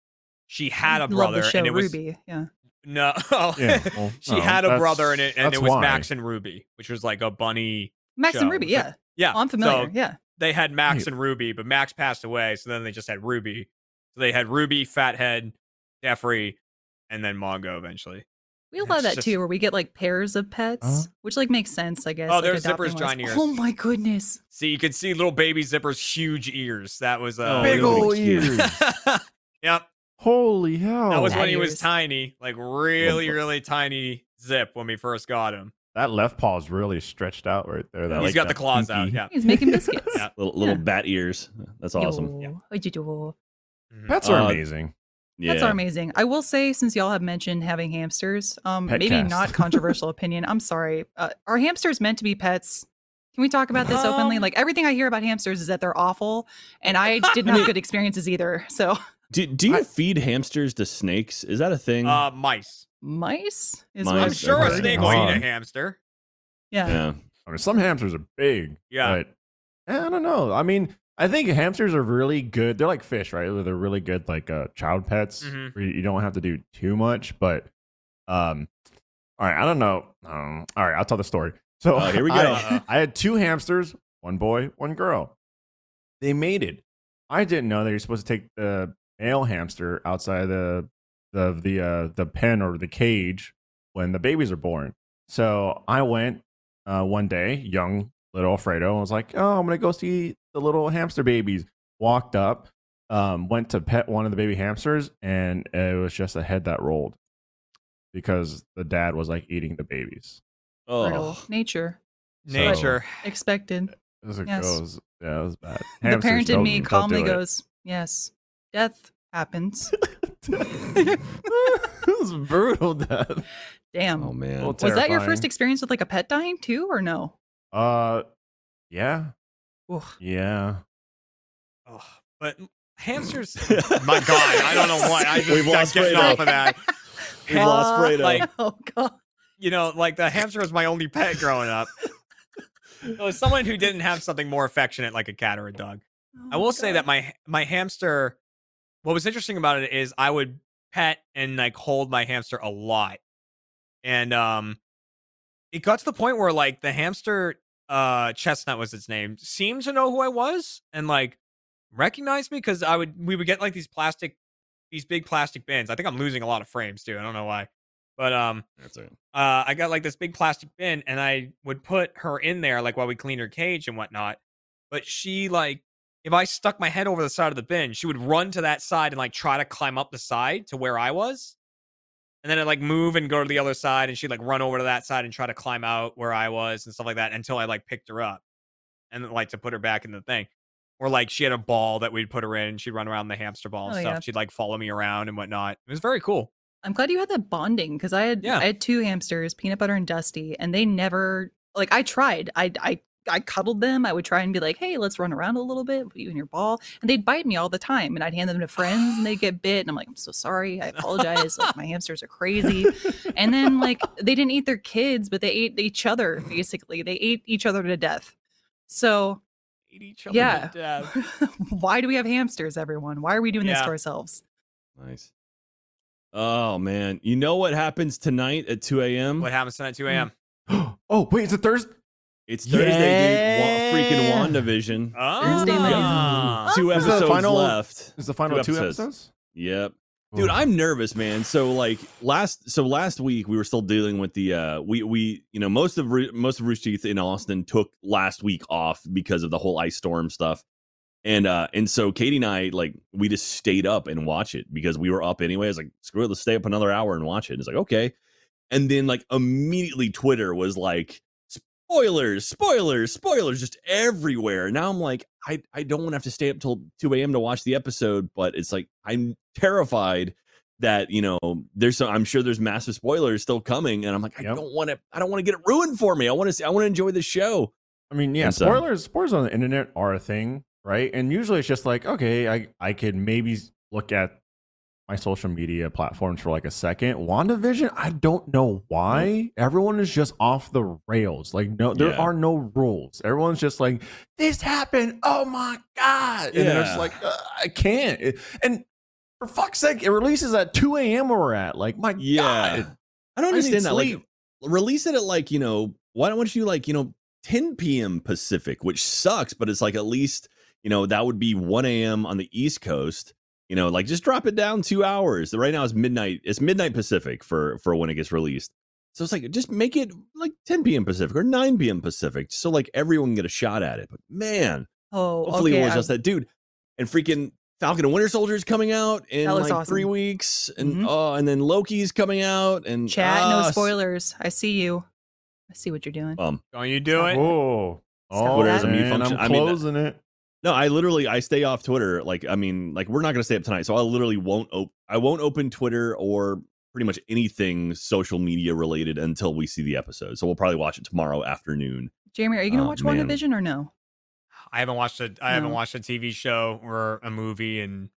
she had a Love brother the show and it was Ruby. Yeah. no Yeah, well, she no, had a brother in it and it was why. Max and Ruby, which was like a bunny Max show. and Ruby. So- Yeah. yeah. Oh, I'm familiar. So yeah. they had Max Yeah. and Ruby, but Max passed away, so then they just had Ruby. So they had Ruby, Fathead, Jeffrey, and then Mongo eventually. We It's allow that just- too, where we get like pairs of pets, Uh-huh. which like makes sense, I guess. Oh, like, there's adopting Zipper's giant ears. Oh my goodness. See, you could see little baby Zipper's huge ears. That was uh, Oh, Big old ol' cute. ears. yep, Holy hell! that was That when he was tiny, like really, really tiny Zip when we first got him. That left paw is really stretched out right there. That, He's like, got the that claws out. pinky. Yeah. He's making biscuits. Yeah. little little Yeah. bat ears. That's awesome. Yo. Ojijo. Mhm. Pets are Uh, amazing. Yeah. Pets are amazing. I will say, since y'all have mentioned having hamsters, um, Pet maybe cast. not controversial opinion. I'm sorry. Uh, are hamsters meant to be pets? Can we talk about this openly? Um, Like everything I hear about hamsters is that they're awful, and I didn't have good experiences either. So Do, do you I- feed hamsters to snakes? Is that a thing? Uh, mice. Mice is Mice, I'm sure a okay. snake will eat a hamster. Yeah. yeah. I mean, some hamsters are big. Yeah. But eh, I don't know. I mean, I think hamsters are really good. They're like fish, right? They're really good, like uh, child pets. Mhm. where You you don't have to do too much, but um, all right. I don't know. Um, all right, I'll tell the story. So Oh, here we go. I, I had two hamsters, one boy, one girl. They mated. I didn't know that you're supposed to take the male hamster outside the the the uh, the pen or the cage when the babies are born. So I went uh, one day, young little Alfredo, and was like, "Oh, I'm gonna go see the little hamster babies." Walked up, um, went to pet one of the baby hamsters, and it was just a head that rolled because the dad was like eating the babies. Oh, Nature. Nature. Expected. It was, Yes. it was yeah, it was bad. the Hamsters, parent in me calmly do it. goes, Yes, death happens. it was brutal, Dad. Damn. oh man. Well, Was that your first experience with like a pet dying too, or no? Uh, yeah, Ugh. yeah. Ugh, but hamsters. my God, I don't know why. I just We've got lost getting Fredo. off of that. We lost Fredo. Like oh god. you know, like the hamster was my only pet growing up. it was someone who didn't have something more affectionate like a cat or a dog, I Oh, will say that my my hamster. What was interesting about it is I would pet and like hold my hamster a lot, and um, it got to the point where like the hamster, uh, chestnut was its name, seemed to know who I was and like recognized me because I would we would get like these plastic, these big plastic bins. I think I'm losing a lot of frames too. I don't know why, but um, That's it. uh, I got like this big plastic bin and I would put her in there like while we cleaned her cage and whatnot. But she like if I stuck my head over the side of the bin, she would run to that side and like try to climb up the side to where I was. And then I'd like move and go to the other side and she'd like run over to that side and try to climb out where I was and stuff like that until I like picked her up and then like to put her back in the thing. Or like she had a ball that we'd put her in and she'd run around the hamster ball and Oh, stuff. yeah. She'd like follow me around and whatnot. It was very cool. I'm glad you had that bonding because I had Yeah. I had two hamsters, peanut butter and Dusty, and they never like I tried. I I I cuddled them. I would try and be like, "Hey, let's run around a little bit, put you in your ball," and they'd bite me all the time. And I'd hand them to friends, and they'd get bit. And I'm like, "I'm so sorry. I apologize. like my hamsters are crazy." And then like they didn't eat their kids, but they ate each other. Basically, they ate each other to death. So Eat each other to death. why do we have hamsters, everyone? Why are we doing this to ourselves? Nice. Oh man, you know what happens tonight at 2 a.m. What happens tonight at 2 a.m.? Mm. oh wait, it's a Thursday. It's Thursday, dude. Wa- freaking Yeah. WandaVision. Thursday night. Ah. Two Is the episodes final- left. Is the final Two two episodes. episodes? Yep. Dude, I'm nervous, man. So like last so last week we were still dealing with the uh we we you know most of Roo- most of Rooster Teeth in Austin took last week off because of the whole ice storm stuff. And uh and so Katie and I like we just stayed up and watch it because we were up anyway. I was like, screw it, let's stay up another hour and watch it. And It's like, okay. And then like immediately Twitter was like spoilers, spoilers, spoilers just everywhere. Now I'm like, I, I don't want to have to stay up till 2 a.m. to watch the episode, but it's like I'm terrified that, you know, there's some I'm sure there's massive spoilers still coming. And I'm like, I Yep. don't want to I don't want to get it ruined for me. I want to see I want to enjoy the show. I mean, yeah, And so- spoilers spoilers on the internet are a thing, right? And usually it's just like, okay, I I could maybe look at my social media platforms for like a second. WandaVision, I don't know why. Everyone is just off the rails. Like, no, there Yeah. are no rules. Everyone's just like, this happened. Oh my God. And then it's Yeah. like, I can't. It- and for fuck's sake, it releases at 2 a.m. where we're at. Like, my Yeah. God. I don't I understand that. Like release it at like, you know, why don't you like, you know, 10 p.m. Pacific, which sucks, but it's like at least, you know, that would be 1 a.m. on the East Coast. You know, like just drop it down two hours. Right now it's midnight. It's midnight Pacific for for when it gets released. So it's like just make it like 10 p.m. Pacific or 9 p.m. Pacific, so like everyone can get a shot at it. But man, Oh, hopefully okay. it was I- just that dude. And freaking Falcon and Winter Soldier is coming out in like looks three weeks, and Mhm. oh, and then Loki's coming out, and Chat, ah, no spoilers. I see you. I see what you're doing. Um, Don't you do it? Oh, oh, Twitter a mute man, function. I'm I mean, closing it. No, I literally I stay off Twitter. Like, I mean, like we're not gonna stay up tonight, so I literally won't op- I won't open Twitter or pretty much anything social media related until we see the episode. So we'll probably watch it tomorrow afternoon. Jeremy, are you going to Oh, watch man. WandaVision or no? I haven't watched a I haven't watched a TV show or a movie in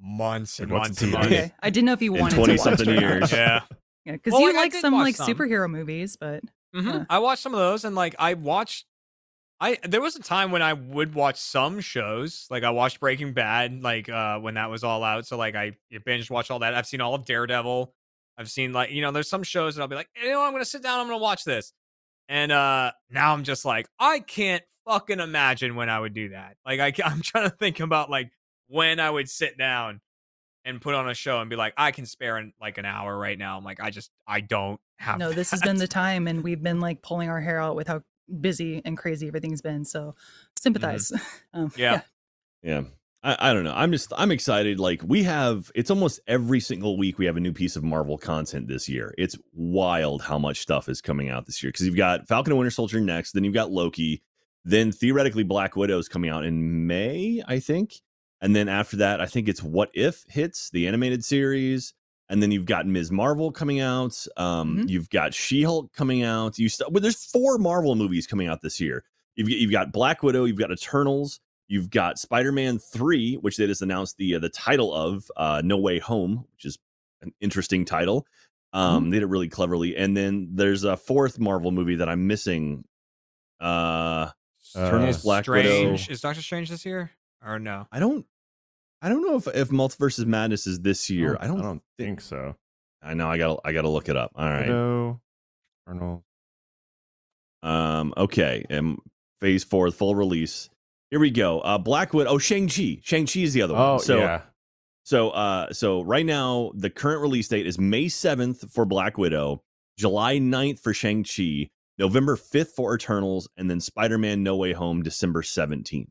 months and What's months and months. Okay. I didn't know if you In wanted 20 to watch something it or years. Yeah. Yeah, because Well, you like, like some like some. superhero movies, but hmm Yeah. I watched some of those, and like I watched. I there was a time when I would watch some shows, like I watched Breaking Bad, like uh when that was all out. So like I binge watched all that. I've seen all of Daredevil. I've seen like you know there's some shows that I'll be like, you know, I'm gonna sit down, I'm gonna watch this, and uh now I'm just like I can't fucking imagine when I would do that. Like I I'm trying to think about like when I would sit down and put on a show and be like, I can spare an, like an hour right now. I'm like, I just I don't have. no, this has been the time, and we've been like pulling our hair out with how busy and crazy everything's been. So sympathize. um, Yeah. Yeah. I, I don't know. I'm just I'm excited. Like we have it's almost every single week we have a new piece of Marvel content this year. It's wild how much stuff is coming out this year. Because you've got Falcon and Winter Soldier next, then you've got Loki, then theoretically Black Widow is coming out in May, I think. And then after that, I think it's What If hits, the animated series. And then you've got Ms. Marvel coming out. Um, Mhm. You've got She-Hulk coming out. You st- well, there's four Marvel movies coming out this year. You've, you've got Black Widow, you've got Eternals, You've got Spider-Man 3, which they just announced the uh, the title of uh, No Way Home, which is an interesting title. Um, They did it really cleverly. And then there's a fourth Marvel movie that I'm missing. Uh, Eternals, Uh, Black Widow. Is Doctor Strange this year or no? I don't, I don't know if if Multiverse of Madness is this year. I don't. I don't think so. I know. I got. I got to look it up. All right. Widow. Um. Okay. And Phase Four, full release. Here we go. Uh, Black Widow. Oh, Shang Chi. Shang Chi is the other one. Oh, So yeah. So uh so right now the current release date is May 7th for Black Widow, July 9th for Shang-Chi, November 5th for Eternals, and then Spider-Man No Way Home December 17th.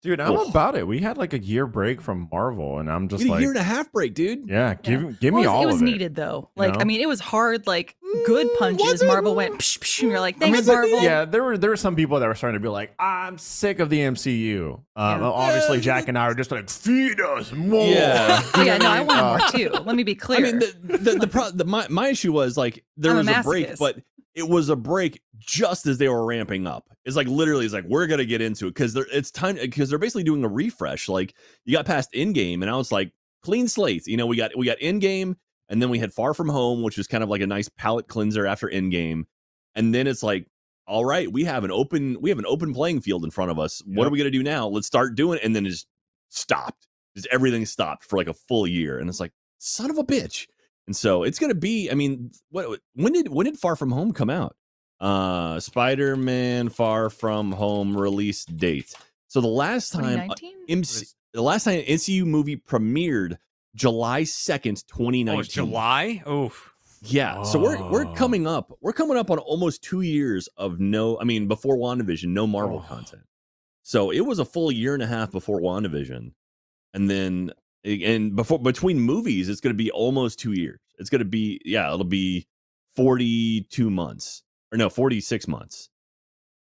Dude, I'm Oh. about it. We had like a year break from Marvel, and I'm just You get like, a year and a half break, dude. yeah, give me give me it was- all it was of needed though. Like know? I mean, it was hard. Like good Mm, punches. was it? Marvel went. Psh, psh, and you're like, I mean, thanks, the- Marvel. yeah, there were there were some people that were starting to be like, I'm sick of the MCU. Um, Yeah. Obviously, Jack and I were just like, feed us more. Yeah. Oh, yeah, no, I want Uh, more too. Let me be clear. I mean the the the, pro- the my, my issue was like there I'm was a, break, but it was a break just as they were ramping up. It's like literally, it's like we're gonna get into it because they're it's time because they're basically doing a refresh. Like you got past Endgame, and I was like clean slate. You know, we got we got Endgame, and then we had Far From Home, which was kind of like a nice palate cleanser after Endgame, and then it's like, all right, we have an open we have an open playing field in front of us. What are we gonna do now? Let's start doing, it. and then it just stopped. Just everything stopped for like a full year, and it's like son of a bitch. And so it's gonna be. I mean, what when did when did Far From Home come out? Uh, Spider-Man Far From Home release date. So the last time uh, MC, the last time an MCU movie premiered July second, twenty nineteen. it's July. Oof. Yeah. So we're we're Oh. coming up. We're coming up on almost two years of no. I mean, before WandaVision, no Marvel Oh. content. So it was a full year and a half before WandaVision, and then and before between movies, it's going to be almost two years. It's going to be yeah, it'll be forty two months or no, forty six months.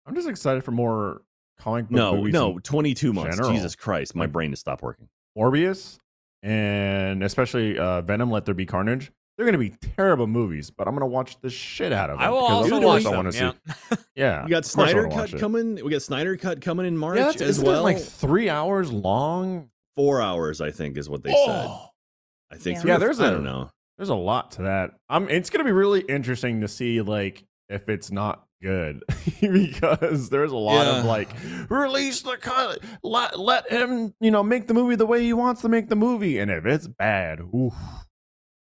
I'm just excited for more comic book No, movies no, in twenty two months. general. Jesus Christ, my brain has stopped working. Morbius and especially uh, Venom. Let There Be Carnage. They're going to be terrible movies, but I'm going to watch the shit out of them. I will because also watch course I wanna yeah. see. Yeah, We got of course I Snyder cut coming. We got Snyder cut coming in March Yeah, that's, as isn't it well. like three hours long. Four hours, I think, is what they said. Oh! I think. Yeah. Yeah, or- there's I a- don't know. There's a lot to that. Um, it's gonna be really interesting to see like if it's not good because there's a lot of like release the cut, let let him you know make the movie the way he wants to make the movie, and if it's bad, oof.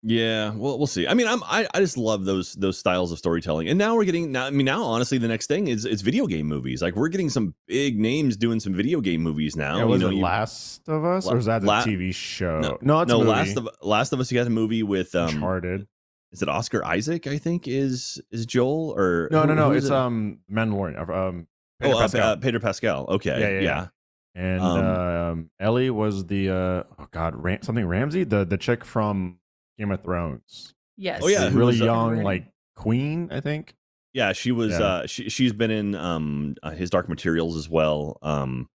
Yeah, well, we'll see. I mean, I'm I, I just love those those styles of storytelling, and now we're getting now. I mean, now honestly, the next thing is is video game movies. Like we're getting some big names doing some video game movies now. yeah, you was know, it you- Last of Us or is that the La- TV show? No, no, it's no, a movie. Last of Last of Us. You got a movie with um, Uncharted. is it Oscar Isaac? I think is is Joel or No, who- no, no. it's it? um Mandalorian. Um, oh uh, Pascal. uh, Pedro Pascal. Okay, Yeah, yeah, yeah. yeah. and um, um, Ellie was the uh, oh god, Ram- something Ramsey, the the chick from Game of Thrones. Yes. Oh, yeah, The really was, uh, young, Right. like queen, I think. Yeah, she was. Yeah. uh she she's been in um uh, his Dark Materials as well. Um,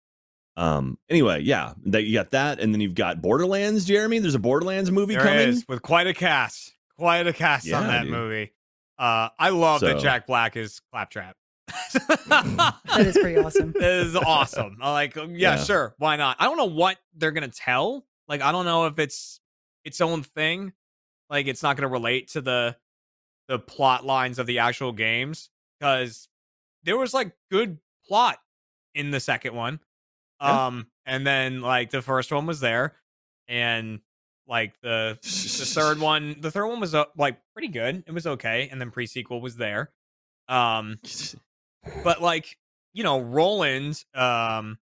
um. Anyway, yeah, that you got that, and then you've got Borderlands. Jeremy, there's a Borderlands movie There coming. is, with quite a cast. Quite a cast on that dude. movie. Uh, I love that Jack Black is Claptrap. That is pretty awesome. That is awesome. I like, yeah, Yeah. sure, why not? I don't know what they're gonna tell. Like, I don't know if it's its own thing. Like, it's not gonna relate to the the plot lines of the actual games because there was like good plot in the second one. Yeah. Um, and then like the first one was there, and like the the third one, the third one was uh, like pretty good. It was okay, and then pre sequel was there. Um, but like you know roland um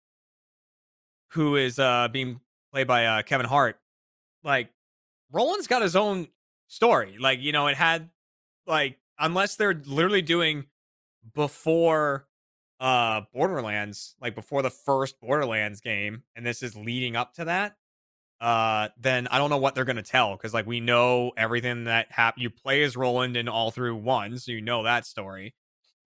who is uh being played by uh kevin hart like roland's got his own story like you know it had like unless they're literally doing before uh borderlands like before the first borderlands game and this is leading up to that uh then i don't know what they're gonna tell because like we know everything that happened you play as roland in all through one so you know that story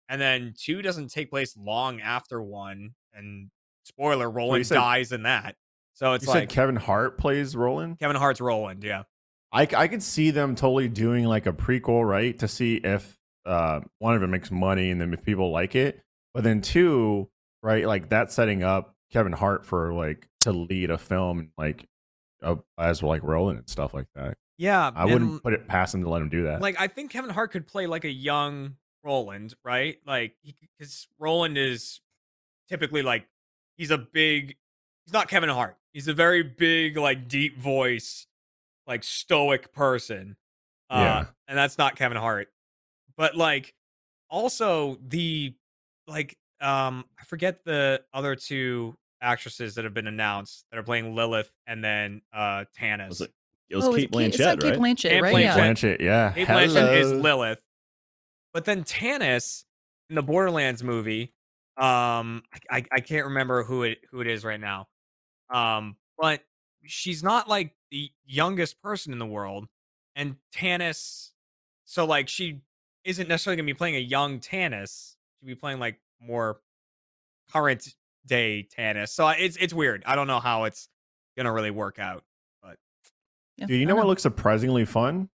and then two doesn't take place long after one. And spoiler, Roland dies in that. So it's you like said Kevin Hart plays Roland. Kevin Hart's Roland, yeah. I, I could see them totally doing like a prequel, right? To see if uh, one of it makes money and then if people like it. But then two, right? Like that setting up Kevin Hart for like to lead a film, like uh, as like Roland and stuff like that. Yeah, I wouldn't put it past him to let him do that. like I think Kevin Hart could play like a young Roland, right? Like because Roland is typically like he's a big. He's not Kevin Hart. He's a very big, like deep voice, like stoic person. Uh, Yeah. and that's not Kevin Hart. But like, also the like, um, I forget the other two actresses that have been announced that are playing Lilith and then uh Tannis. Was it, it was Oh, Cate Cate- it's Blanchett, like Cate right? Blanchett, Cate right? Blanchett. Yeah. Blanchett, yeah. Cate Blanchett is Hello. Lilith. But then Tannis in the Borderlands movie, um, I, I, I can't remember who it who it is right now. Um, but she's not like the youngest person in the world, and Tannis, so like she isn't necessarily gonna be playing a young Tannis. She'd be playing like more current day Tannis. So it's it's weird. I don't know how it's gonna really work out. Yeah, Dude, you I know what looks surprisingly fun?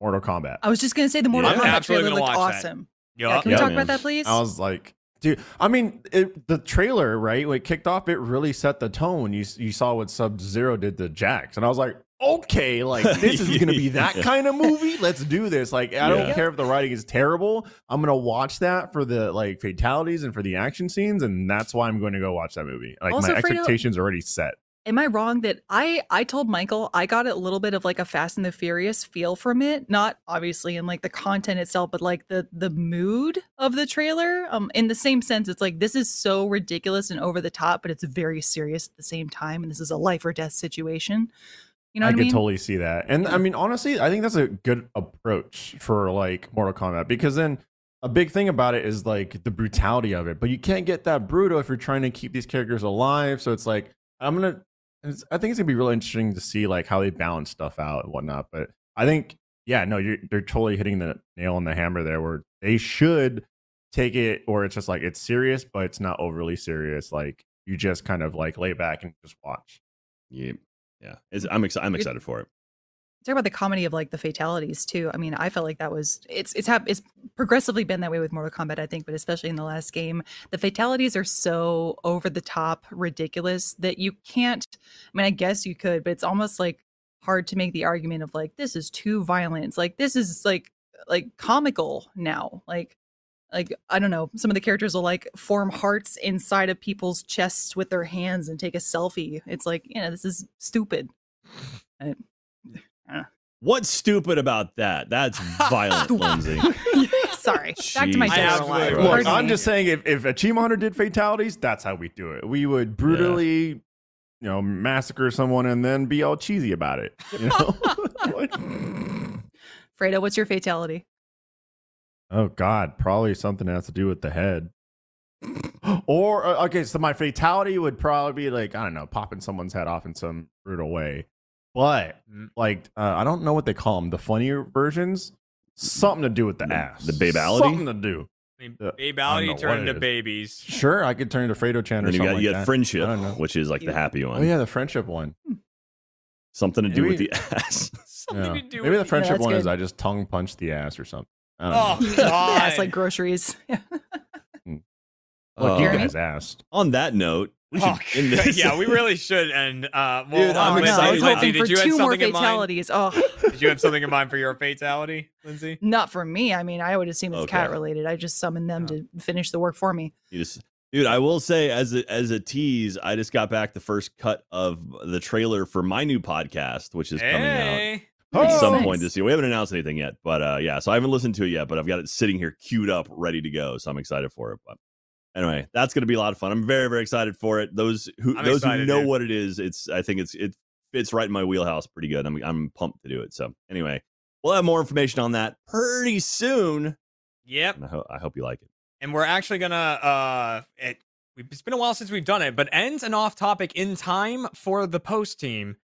Mortal Kombat. I was just gonna say the Mortal Yeah. Kombat trailer looked watch that. awesome. Yeah, can we Yeah, talk man. about that, please? I was like, dude. I mean, it, the trailer right when it kicked off, it really set the tone. You you saw what Sub Zero did to Jax, and I was like, okay, like this is gonna be that Yeah. kind of movie. Let's do this. Like, I don't Yeah. care if the writing is terrible. I'm gonna watch that for the like fatalities and for the action scenes, and that's why I'm going to go watch that movie. Like Also, my Fredo- expectations are already set. Am I wrong that I I told Michael I got a little bit of like a Fast and the Furious feel from it, not obviously in like the content itself, but like the the mood of the trailer. Um, in the same sense, it's like this is so ridiculous and over the top, but it's very serious at the same time, and this is a life or death situation. You know I could mean? totally see that. And I mean, honestly, I think that's a good approach for like Mortal Kombat because then a big thing about it is like the brutality of it. But you can't get that brutal if you're trying to keep these characters alive. So it's like I'm gonna. It's- I think it's gonna be really interesting to see like how they balance stuff out and whatnot. But I think, yeah, no, you're they're totally hitting the nail on the hammer there. Where they should take it, or it's just like it's serious, but it's not overly serious. Like you just kind of like lay back and just watch. Yeah, yeah. It's, I'm excited. I'm excited for it. Talk about the comedy of like the fatalities too. I mean, I felt like that was it's it's hap- it's progressively been that way with Mortal Kombat, I think, but especially in the last game, the fatalities are so over the top, ridiculous that you can't. I mean, I guess you could, but it's almost like hard to make the argument of like this is too violent. Like this is like like comical now. Like like I don't know, some of the characters will like form hearts inside of people's chests with their hands and take a selfie. It's like, you know, this is stupid. What's stupid about that? That's violent, Lindsay. Sorry. Back to my Jesus general life. Look, Look, I'm just saying, if, if Achievement Hunter did fatalities, that's how we do it. We would brutally, you know, massacre someone and then be all cheesy about it. You know? Like- Fredo, what's your fatality? oh God, probably something that has to do with the head. Or uh, okay, so my fatality would probably be like I don't know, popping someone's head off in some brutal way. But Mm. like uh, I don't know what they call them, the funnier versions. Something to do with the, The- ass. the babality? Something to do. I mean, babality turned what into babies. Sure, I could turn into Fredo Chan or then you something got like you got that. friendship, I don't know. which is like the happy one. Oh yeah, the friendship one. Something to do with the ass. Something Yeah. to do Maybe with the friendship that's one is. I just tongue punch the ass or something. I don't Oh, know. God. yeah, it's like groceries. Look, you Uh, guys asked. on that note, we should Oh, end this. yeah, we really should end. Uh, well, Dude, I'm oh, no, Lindsay, I was excited. Lindsay, hoping did for you have two more something in mind? fatalities. Oh, Did you have something in mind for your fatality, Lindsay? not for me. I mean, I would assume it's Okay. cat related. I just summoned them to finish the work for me. You just- dude, I will say as a, as a tease, I just got back the first cut of the trailer for my new podcast, which is coming out Hey. at some Nice. point this year. We haven't announced anything yet, but uh, yeah, so I haven't listened to it yet, but I've got it sitting here queued up, ready to go. So I'm excited for it. But anyway, that's going to be a lot of fun. I'm very, very excited for it. Those who I'm those who know dude. what it is, it's I think it's it fits right in my wheelhouse pretty good. I'm I'm pumped to do it. So anyway, we'll have more information on that pretty soon. Yep. I, ho- I hope you like it. and we're actually gonna uh it it's been a while since we've done it but ends an off topic in time for the post team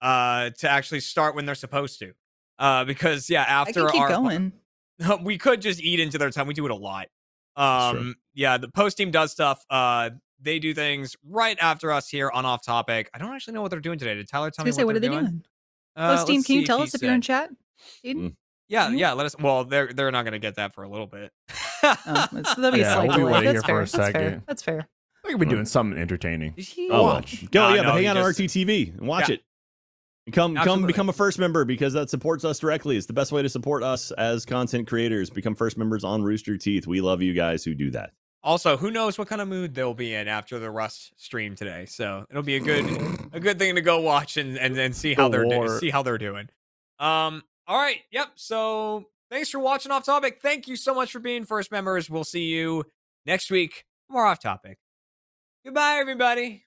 uh to actually start when they're supposed to uh because yeah I after can keep our going. we could just eat into their time we do it a lot That's true. Um yeah the post team does stuff uh they do things right after us here on off topic i don't actually know what they're doing today did tyler tell was me gonna say, what are they're they doing? Uh, Post team, can you tell us if you're in chat? Aiden? yeah yeah let us well they're they're not gonna get that for a little bit Oh, it's, that'll be a Yeah, slight we'll be delay. waiting That's here fair. for a That's fair. second. That's fair. I could be doing something entertaining. Is he- Oh. Watch. go Uh, yeah, no, but hang he on just- RTTV and watch Yeah. it. And come come become a first member because that supports us directly. It's the best way to support us as content creators. Become first members on Rooster Teeth. We love you guys who do that. Also, who knows what kind of mood they'll be in after the Rust stream today? So it'll be a good a good thing to go watch and and, and see how The they're do- see how they're doing. Um. All right. Yep. So thanks for watching Off Topic. Thank you so much for being first members. We'll see you next week. More Off Topic. Goodbye, everybody.